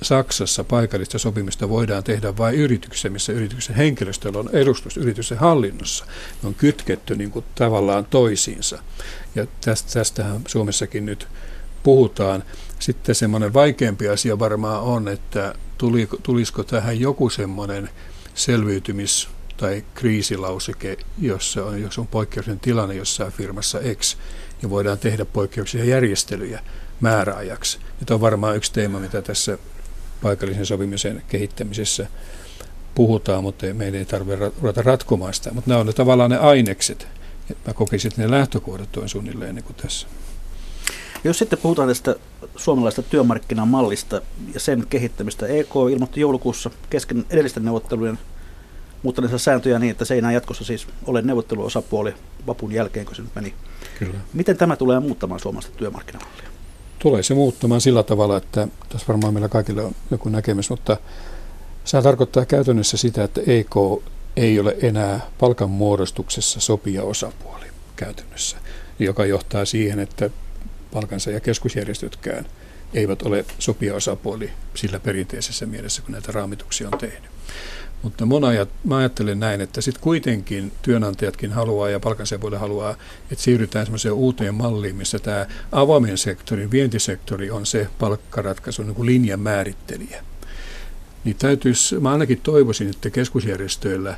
Saksassa paikallista sopimista voidaan tehdä vain yrityksessä, missä yrityksen henkilöstöllä on edustus yrityksen hallinnossa. Ne on kytketty niin kuin tavallaan toisiinsa. Ja tästä, tästähän Suomessakin nyt puhutaan. Sitten semmoinen vaikeampi asia varmaan on, että tuli, tulisiko tähän joku semmoinen selviytymis- tai kriisilauseke, jossa on, jos on poikkeuksellinen tilanne jossain firmassa X, niin voidaan tehdä poikkeuksellisia järjestelyjä määräajaksi. Ja tämä on varmaan yksi teema, mitä tässä paikallisen sopimisen kehittämisessä puhutaan, mutta meidän ei tarvitse ruveta ratkomaan sitä. Mutta nämä on ne, tavallaan ne ainekset. Mä kokisin, että ne lähtökohdat on suunnilleen niin kuin tässä. Jos sitten puhutaan tästä suomalaista työmarkkinamallista ja sen kehittämistä, EK ilmoitti joulukuussa kesken edellisten neuvottelujen muuttaneensa sääntöjä niin, että se ei enää jatkossa siis ole neuvotteluosapuoli vapun jälkeen, kun se nyt meni. Kyllä. Miten tämä tulee muuttamaan suomalaista työmarkkinamallia? Tulee se muuttamaan sillä tavalla, että tässä varmaan meillä kaikilla on joku näkemys, mutta se tarkoittaa käytännössä sitä, että EK ei ole enää palkanmuodostuksessa sopia osapuoli käytännössä, joka johtaa siihen, että palkansa ja keskusjärjestötkään eivät ole sopia osapuoli sillä perinteisessä mielessä, kun näitä raamituksia on tehnyt. Mutta mun ajat, mä ajattelen näin, että sitten kuitenkin työnantajatkin haluaa ja palkansaajapuolella haluaa, että siirrytään semmoiseen uuteen malliin, missä tämä avoimen sektori, vientisektori on se palkkaratkaisu niin kuin linjan määrittelijä. Niin täytyisi, mä ainakin toivoisin, että keskusjärjestöillä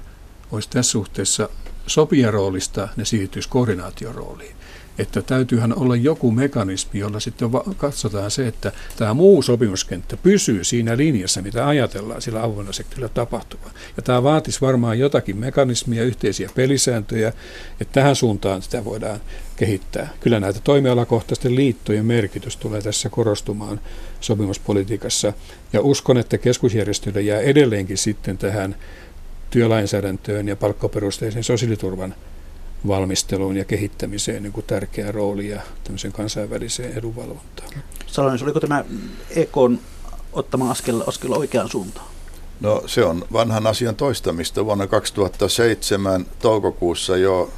olisi tässä suhteessa sopijaroolista ne siirtyisi koordinaatiorooliin että täytyyhän olla joku mekanismi, jolla sitten katsotaan se, että tämä muu sopimuskenttä pysyy siinä linjassa, mitä ajatellaan sillä avoimella sektorilla tapahtuvan. Ja tämä vaatisi varmaan jotakin mekanismia, yhteisiä pelisääntöjä, että tähän suuntaan sitä voidaan kehittää. Kyllä näitä toimialakohtaisten liittojen merkitys tulee tässä korostumaan sopimuspolitiikassa. Ja uskon, että keskusjärjestöille jää edelleenkin sitten tähän työlainsäädäntöön ja palkkaperusteisen sosiaaliturvan valmisteluun ja kehittämiseen niin kuin tärkeä rooli ja tämmöisen kansainväliseen edunvalvontaan. Salonen, oliko tämä EK ottama askel, askel oikeaan suuntaan? No se on vanhan asian toistamista. Vuonna 2007 toukokuussa jo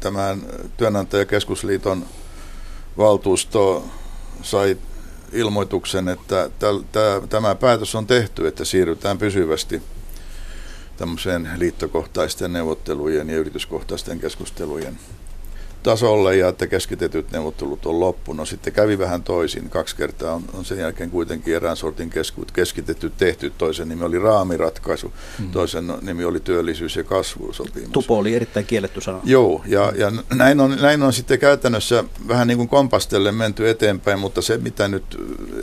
tämän työnantajakeskusliiton valtuusto sai ilmoituksen, että tämä päätös on tehty, että siirrytään pysyvästi – tämmöiseen liittokohtaisten neuvottelujen ja yrityskohtaisten keskustelujen tasolle ja että keskitetyt neuvottelut on loppu. No sitten kävi vähän toisin. Kaksi kertaa on, on sen jälkeen kuitenkin erään sortin kesku, keskitetty tehty. Toisen nimi oli raamiratkaisu, mm. toisen nimi oli työllisyys- ja kasvusopimus. Tupo oli erittäin kielletty sana. Joo, ja, ja näin, on, näin on sitten käytännössä vähän niin kuin kompastellen menty eteenpäin, mutta se mitä nyt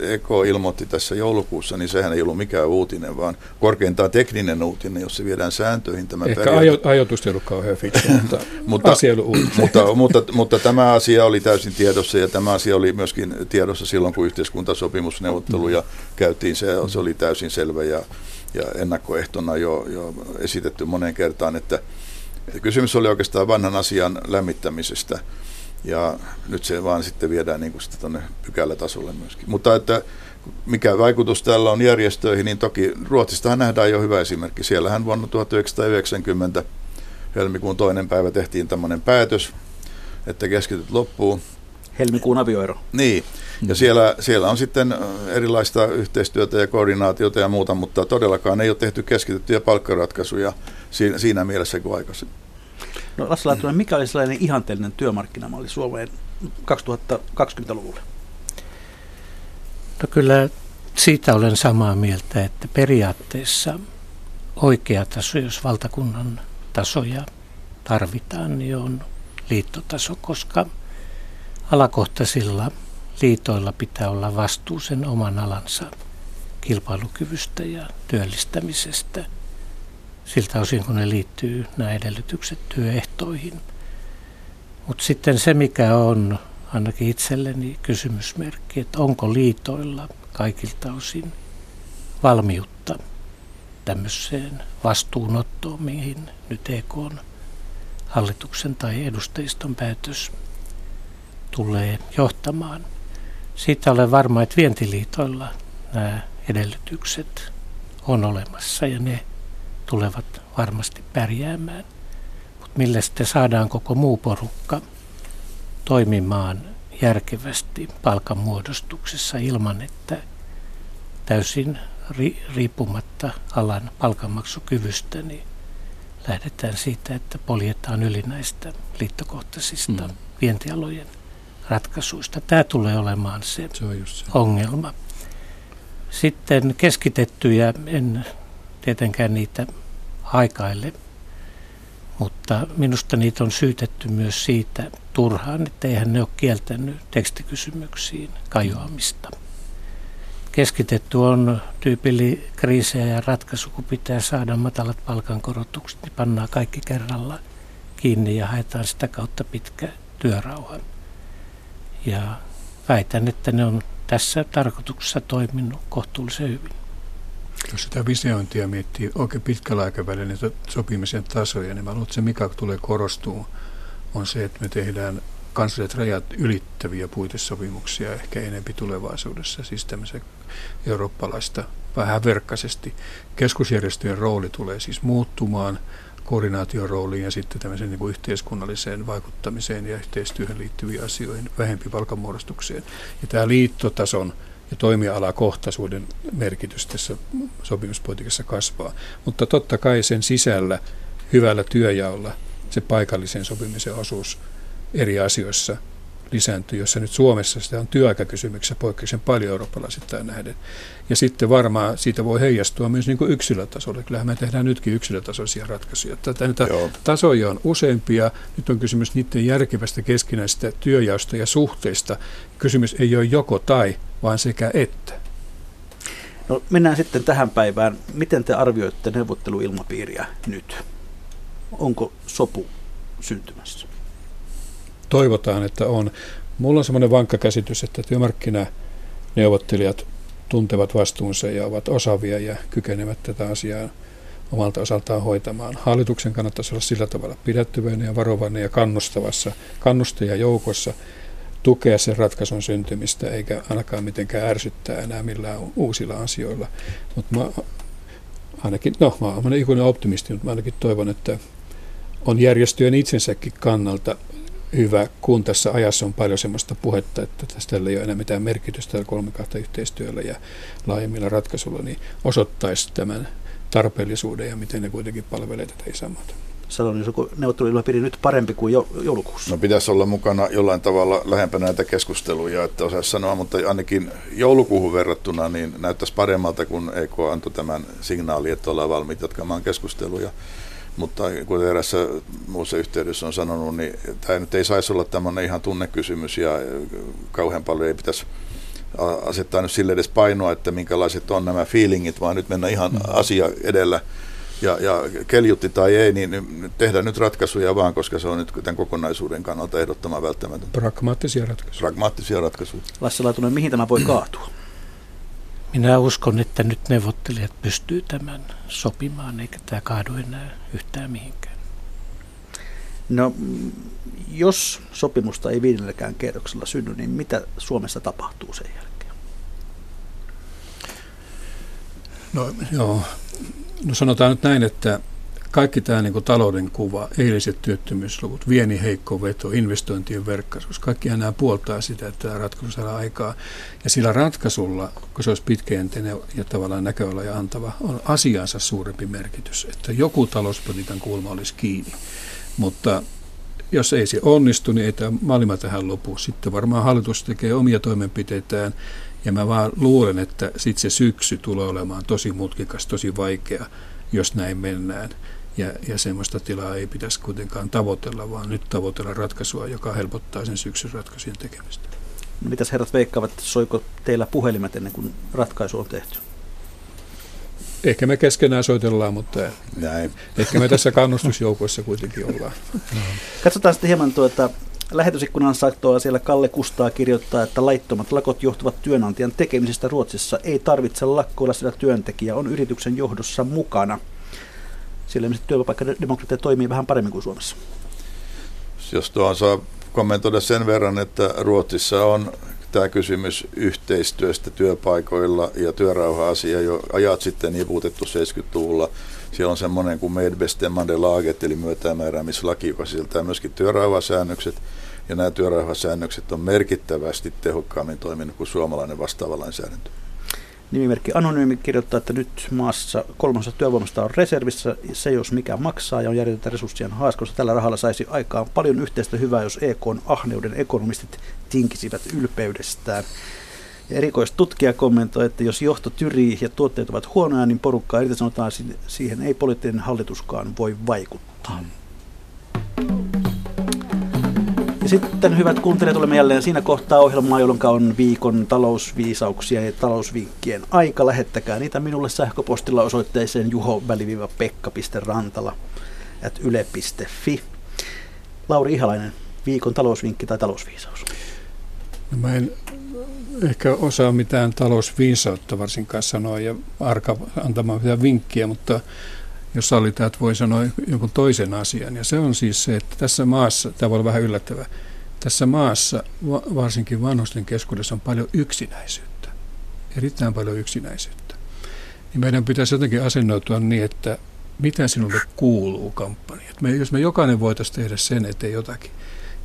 Eko ilmoitti tässä joulukuussa, niin sehän ei ollut mikään uutinen, vaan korkeintaan tekninen uutinen, jos se viedään sääntöihin. Tämä Ehkä ajo, ajoitus ei ollut kauhean fiksu, [laughs] mutta, mutta asia mutta, mutta mutta, mutta tämä asia oli täysin tiedossa ja tämä asia oli myöskin tiedossa silloin, kun yhteiskuntasopimusneuvotteluja käytiin. Se, se oli täysin selvä ja, ja ennakkoehtona jo, jo esitetty moneen kertaan, että kysymys oli oikeastaan vanhan asian lämmittämisestä. Ja nyt se vaan sitten viedään niin kuin tuonne pykälätasolle myöskin. Mutta että mikä vaikutus tällä on järjestöihin, niin toki Ruotsistahan nähdään jo hyvä esimerkki. Siellähän vuonna 1990 helmikuun toinen päivä tehtiin tämmöinen päätös, että keskityt loppuun. Helmikuun avioero. Niin, ja siellä, siellä on sitten erilaista yhteistyötä ja koordinaatiota ja muuta, mutta todellakaan ei ole tehty keskityttyjä palkkaratkaisuja siinä, siinä mielessä kuin aikaisemmin. No Lasse Laatunen, mikä oli sellainen ihanteellinen työmarkkinamalli Suomeen 2020-luvulle? No kyllä siitä olen samaa mieltä, että periaatteessa oikea taso, jos valtakunnan tasoja tarvitaan, niin on liittotaso, koska alakohtaisilla liitoilla pitää olla vastuu sen oman alansa kilpailukyvystä ja työllistämisestä siltä osin, kun ne liittyy nämä edellytykset työehtoihin. Mutta sitten se, mikä on ainakin itselleni kysymysmerkki, että onko liitoilla kaikilta osin valmiutta tämmöiseen vastuunottoon, mihin nyt EK on hallituksen tai edustajiston päätös tulee johtamaan. Siitä olen varma, että vientiliitoilla nämä edellytykset on olemassa ja ne tulevat varmasti pärjäämään. Mutta millä sitten saadaan koko muu porukka toimimaan järkevästi palkanmuodostuksessa ilman, että täysin ri- riippumatta alan palkanmaksukyvystä, niin lähdetään siitä, että poljetaan yli näistä liittokohtaisista mm. vientialojen ratkaisuista. Tämä tulee olemaan se, se, on just se. ongelma. Sitten keskitettyjä, en tietenkään niitä haikaille, mutta minusta niitä on syytetty myös siitä turhaan, että eihän ne ole kieltänyt tekstikysymyksiin kajoamista. Keskitetty on tyypilli kriisejä ja ratkaisu, kun pitää saada matalat palkankorotukset, niin pannaan kaikki kerralla kiinni ja haetaan sitä kautta pitkä työrauha. Ja väitän, että ne on tässä tarkoituksessa toiminut kohtuullisen hyvin. Jos sitä visiointia miettii oikein pitkällä aikavälillä niitä sopimisen tasoja, niin mä luulen, että se mikä tulee korostuu, on se, että me tehdään kansalliset rajat ylittäviä puitesopimuksia ehkä enempi tulevaisuudessa, siis tämmöisen eurooppalaista vähän verkkaisesti. Keskusjärjestöjen rooli tulee siis muuttumaan koordinaatiorooliin ja sitten tämmöiseen niin kuin yhteiskunnalliseen vaikuttamiseen ja yhteistyöhön liittyviin asioihin, vähempi palkanmuodostukseen. Ja tämä liittotason ja toimialakohtaisuuden merkitys tässä sopimuspolitiikassa kasvaa. Mutta totta kai sen sisällä hyvällä työjaolla se paikallisen sopimisen osuus eri asioissa lisääntyy, jossa nyt Suomessa sitä on työaikakysymyksessä poikkeuksellisen paljon eurooppalaisittain nähden. Ja sitten varmaan siitä voi heijastua myös niin kuin yksilötasolle. Kyllähän me tehdään nytkin yksilötasoisia ratkaisuja. Tätä näitä tasoja on useampia. Nyt on kysymys niiden järkevästä keskinäistä työjaosta ja suhteista. Kysymys ei ole joko tai, vaan sekä että. No, mennään sitten tähän päivään. Miten te arvioitte neuvotteluilmapiiriä nyt? Onko sopu syntymässä? Toivotaan, että on. Mulla on semmoinen vankka käsitys, että työmarkkinaneuvottelijat tuntevat vastuunsa ja ovat osaavia ja kykenevät tätä asiaa omalta osaltaan hoitamaan. Hallituksen kannattaisi olla sillä tavalla pidättyväinen ja varovainen ja kannustavassa kannustajajoukossa tukea sen ratkaisun syntymistä, eikä ainakaan mitenkään ärsyttää enää millään uusilla asioilla. Mutta ainakin, no mä olen ikuinen optimisti, mutta mä ainakin toivon, että on järjestöjen itsensäkin kannalta hyvä, kun tässä ajassa on paljon sellaista puhetta, että tästä ei ole enää mitään merkitystä kolmikahta yhteistyöllä ja laajemmilla ratkaisuilla, niin osoittaisi tämän tarpeellisuuden ja miten ne kuitenkin palvelee tätä isänmaata. Salonen, onko neuvotteluilmapiiri nyt parempi kuin joulukuussa? No pitäisi olla mukana jollain tavalla lähempänä näitä keskusteluja, että osaisi sanoa, mutta ainakin joulukuuhun verrattuna niin näyttäisi paremmalta, kun EK antoi tämän signaali, että ollaan valmiit jatkamaan keskusteluja. Mutta kuten erässä muussa yhteydessä on sanonut, niin tämä nyt ei saisi olla tämmöinen ihan tunnekysymys ja kauhean paljon ei pitäisi asettaa nyt sille edes painoa, että minkälaiset on nämä feelingit, vaan nyt mennä ihan mm. asia edellä. Ja, ja keljutti tai ei, niin tehdään nyt ratkaisuja vaan, koska se on nyt tämän kokonaisuuden kannalta ehdottoman välttämätöntä. Pragmaattisia ratkaisuja. Pragmaattisia ratkaisuja. Lasse Laatunen, mihin tämä voi [clears throat] kaatua? Minä uskon, että nyt neuvottelijat pystyy tämän sopimaan, eikä tämä kaadu enää yhtään mihinkään. No, jos sopimusta ei viidelläkään kerroksella synny, niin mitä Suomessa tapahtuu sen jälkeen? No joo, no sanotaan nyt näin, että kaikki tämä niin kuin talouden kuva, eiliset työttömyysluvut, vieni heikko veto, investointien verkkaisuus, kaikki nämä puoltaa sitä, että tämä ratkaisu saadaan aikaa. Ja sillä ratkaisulla, kun se olisi pitkäjänteinen ja tavallaan näköala ja antava, on asiansa suurempi merkitys, että joku talouspolitiikan kulma olisi kiinni. Mutta jos ei se onnistu, niin ei tämä maailma tähän lopu. Sitten varmaan hallitus tekee omia toimenpiteitään, ja mä vaan luulen, että sitten se syksy tulee olemaan tosi mutkikas, tosi vaikea, jos näin mennään. Ja, ja semmoista tilaa ei pitäisi kuitenkaan tavoitella, vaan nyt tavoitella ratkaisua, joka helpottaa sen syksyn ratkaisujen tekemistä. No, mitäs herrat veikkaavat, soiko teillä puhelimet ennen kuin ratkaisu on tehty? Ehkä me keskenään soitellaan, mutta Näin. ehkä me tässä kannustusjoukoissa kuitenkin ollaan. Katsotaan sitten hieman tuota Lähetysikkunan saktoa siellä Kalle Kustaa kirjoittaa, että laittomat lakot johtuvat työnantajan tekemisestä Ruotsissa. Ei tarvitse lakkoilla, sillä työntekijä on yrityksen johdossa mukana. Ilmeisesti työpaikkademokratia toimii vähän paremmin kuin Suomessa. Jos tuohon saa kommentoida sen verran, että Ruotsissa on tämä kysymys yhteistyöstä työpaikoilla ja työrauha-asia jo ajat sitten niputettu 70-luvulla. Siellä on semmoinen kuin Medbestämmande laget, eli myötämääräämislaki, joka sisältää myöskin työrauhasäännökset. Ja nämä työrauhasäännökset on merkittävästi tehokkaammin toiminut kuin suomalainen vastaava lainsäädäntö. Nimimerkki Anonyymi kirjoittaa, että nyt maassa kolmasosa työvoimasta on reservissä. Se jos mikä maksaa ja on järjestettä resurssien haaskossa. Tällä rahalla saisi aikaan paljon yhteistä hyvää, jos EK on ahneuden ekonomistit tinkisivät ylpeydestään. Ja erikoistutkija kommentoi, että jos johto tyrii ja tuotteet ovat huonoja, niin porukkaa irtisanotaan, siihen ei poliittinen hallituskaan voi vaikuttaa. Ja sitten hyvät kuuntelijat, olemme jälleen siinä kohtaa ohjelmaa, jolloin on viikon talousviisauksia ja talousvinkkien aika. Lähettäkää niitä minulle sähköpostilla osoitteeseen juho-pekka.rantala yle.fi. Lauri Ihalainen, viikon talousvinkki tai talousviisaus? No mä en ehkä osaa mitään talousviisautta varsinkaan sanoa ja arka antamaan vinkkiä, mutta jos sallitaan, että voi sanoa jonkun toisen asian. Ja se on siis se, että tässä maassa, tämä voi olla vähän yllättävä, tässä maassa varsinkin vanhusten keskuudessa on paljon yksinäisyyttä, erittäin paljon yksinäisyyttä. Niin meidän pitäisi jotenkin asennoitua niin, että mitä sinulle kuuluu kampanja. Me, jos me jokainen voitaisiin tehdä sen eteen jotakin,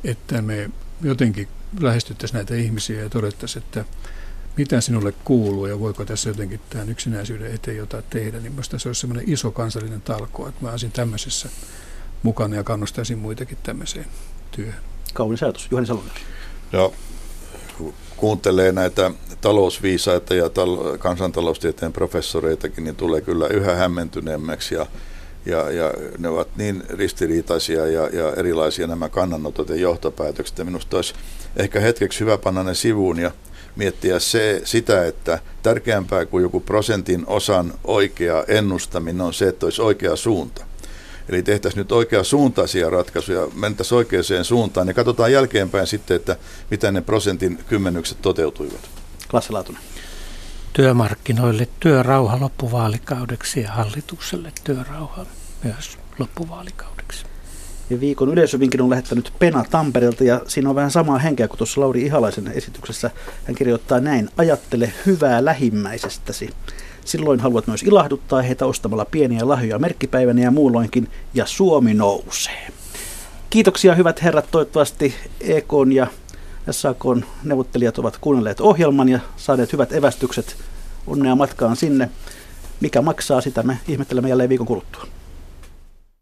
että me jotenkin lähestyttäisiin näitä ihmisiä ja todettaisiin, että mitä sinulle kuuluu ja voiko tässä jotenkin tämän yksinäisyyden eteen jotain tehdä, niin minusta se olisi semmoinen iso kansallinen talko, että mä olisin tämmöisessä mukana ja kannustaisin muitakin tämmöiseen työhön. Kaunis ajatus. Juhani Salonen. No, kuuntelee näitä talousviisaita ja tal- kansantaloustieteen professoreitakin, niin tulee kyllä yhä hämmentyneemmäksi ja ja, ja ne ovat niin ristiriitaisia ja, ja erilaisia nämä kannanotot ja johtopäätökset. Ja minusta olisi ehkä hetkeksi hyvä panna ne sivuun ja miettiä se, sitä, että tärkeämpää kuin joku prosentin osan oikea ennustaminen on se, että olisi oikea suunta. Eli tehtäisiin nyt oikea suuntaisia ratkaisuja, mentäisiin oikeaan suuntaan ja katsotaan jälkeenpäin sitten, että miten ne prosentin kymmenykset toteutuivat. Klasse Laatunen. Työmarkkinoille työrauha loppuvaalikaudeksi ja hallitukselle työrauha myös loppuvaalikaudeksi. Ja viikon yleisövinkin on lähettänyt Pena Tampereelta ja siinä on vähän samaa henkeä kuin tuossa Lauri Ihalaisen esityksessä. Hän kirjoittaa näin, ajattele hyvää lähimmäisestäsi. Silloin haluat myös ilahduttaa heitä ostamalla pieniä lahjoja merkkipäivänä ja muulloinkin, ja Suomi nousee. Kiitoksia hyvät herrat, toivottavasti EK ja SAK neuvottelijat ovat kuunnelleet ohjelman ja saaneet hyvät evästykset. Onnea matkaan sinne. Mikä maksaa, sitä me ihmettelemme jälleen viikon kuluttua.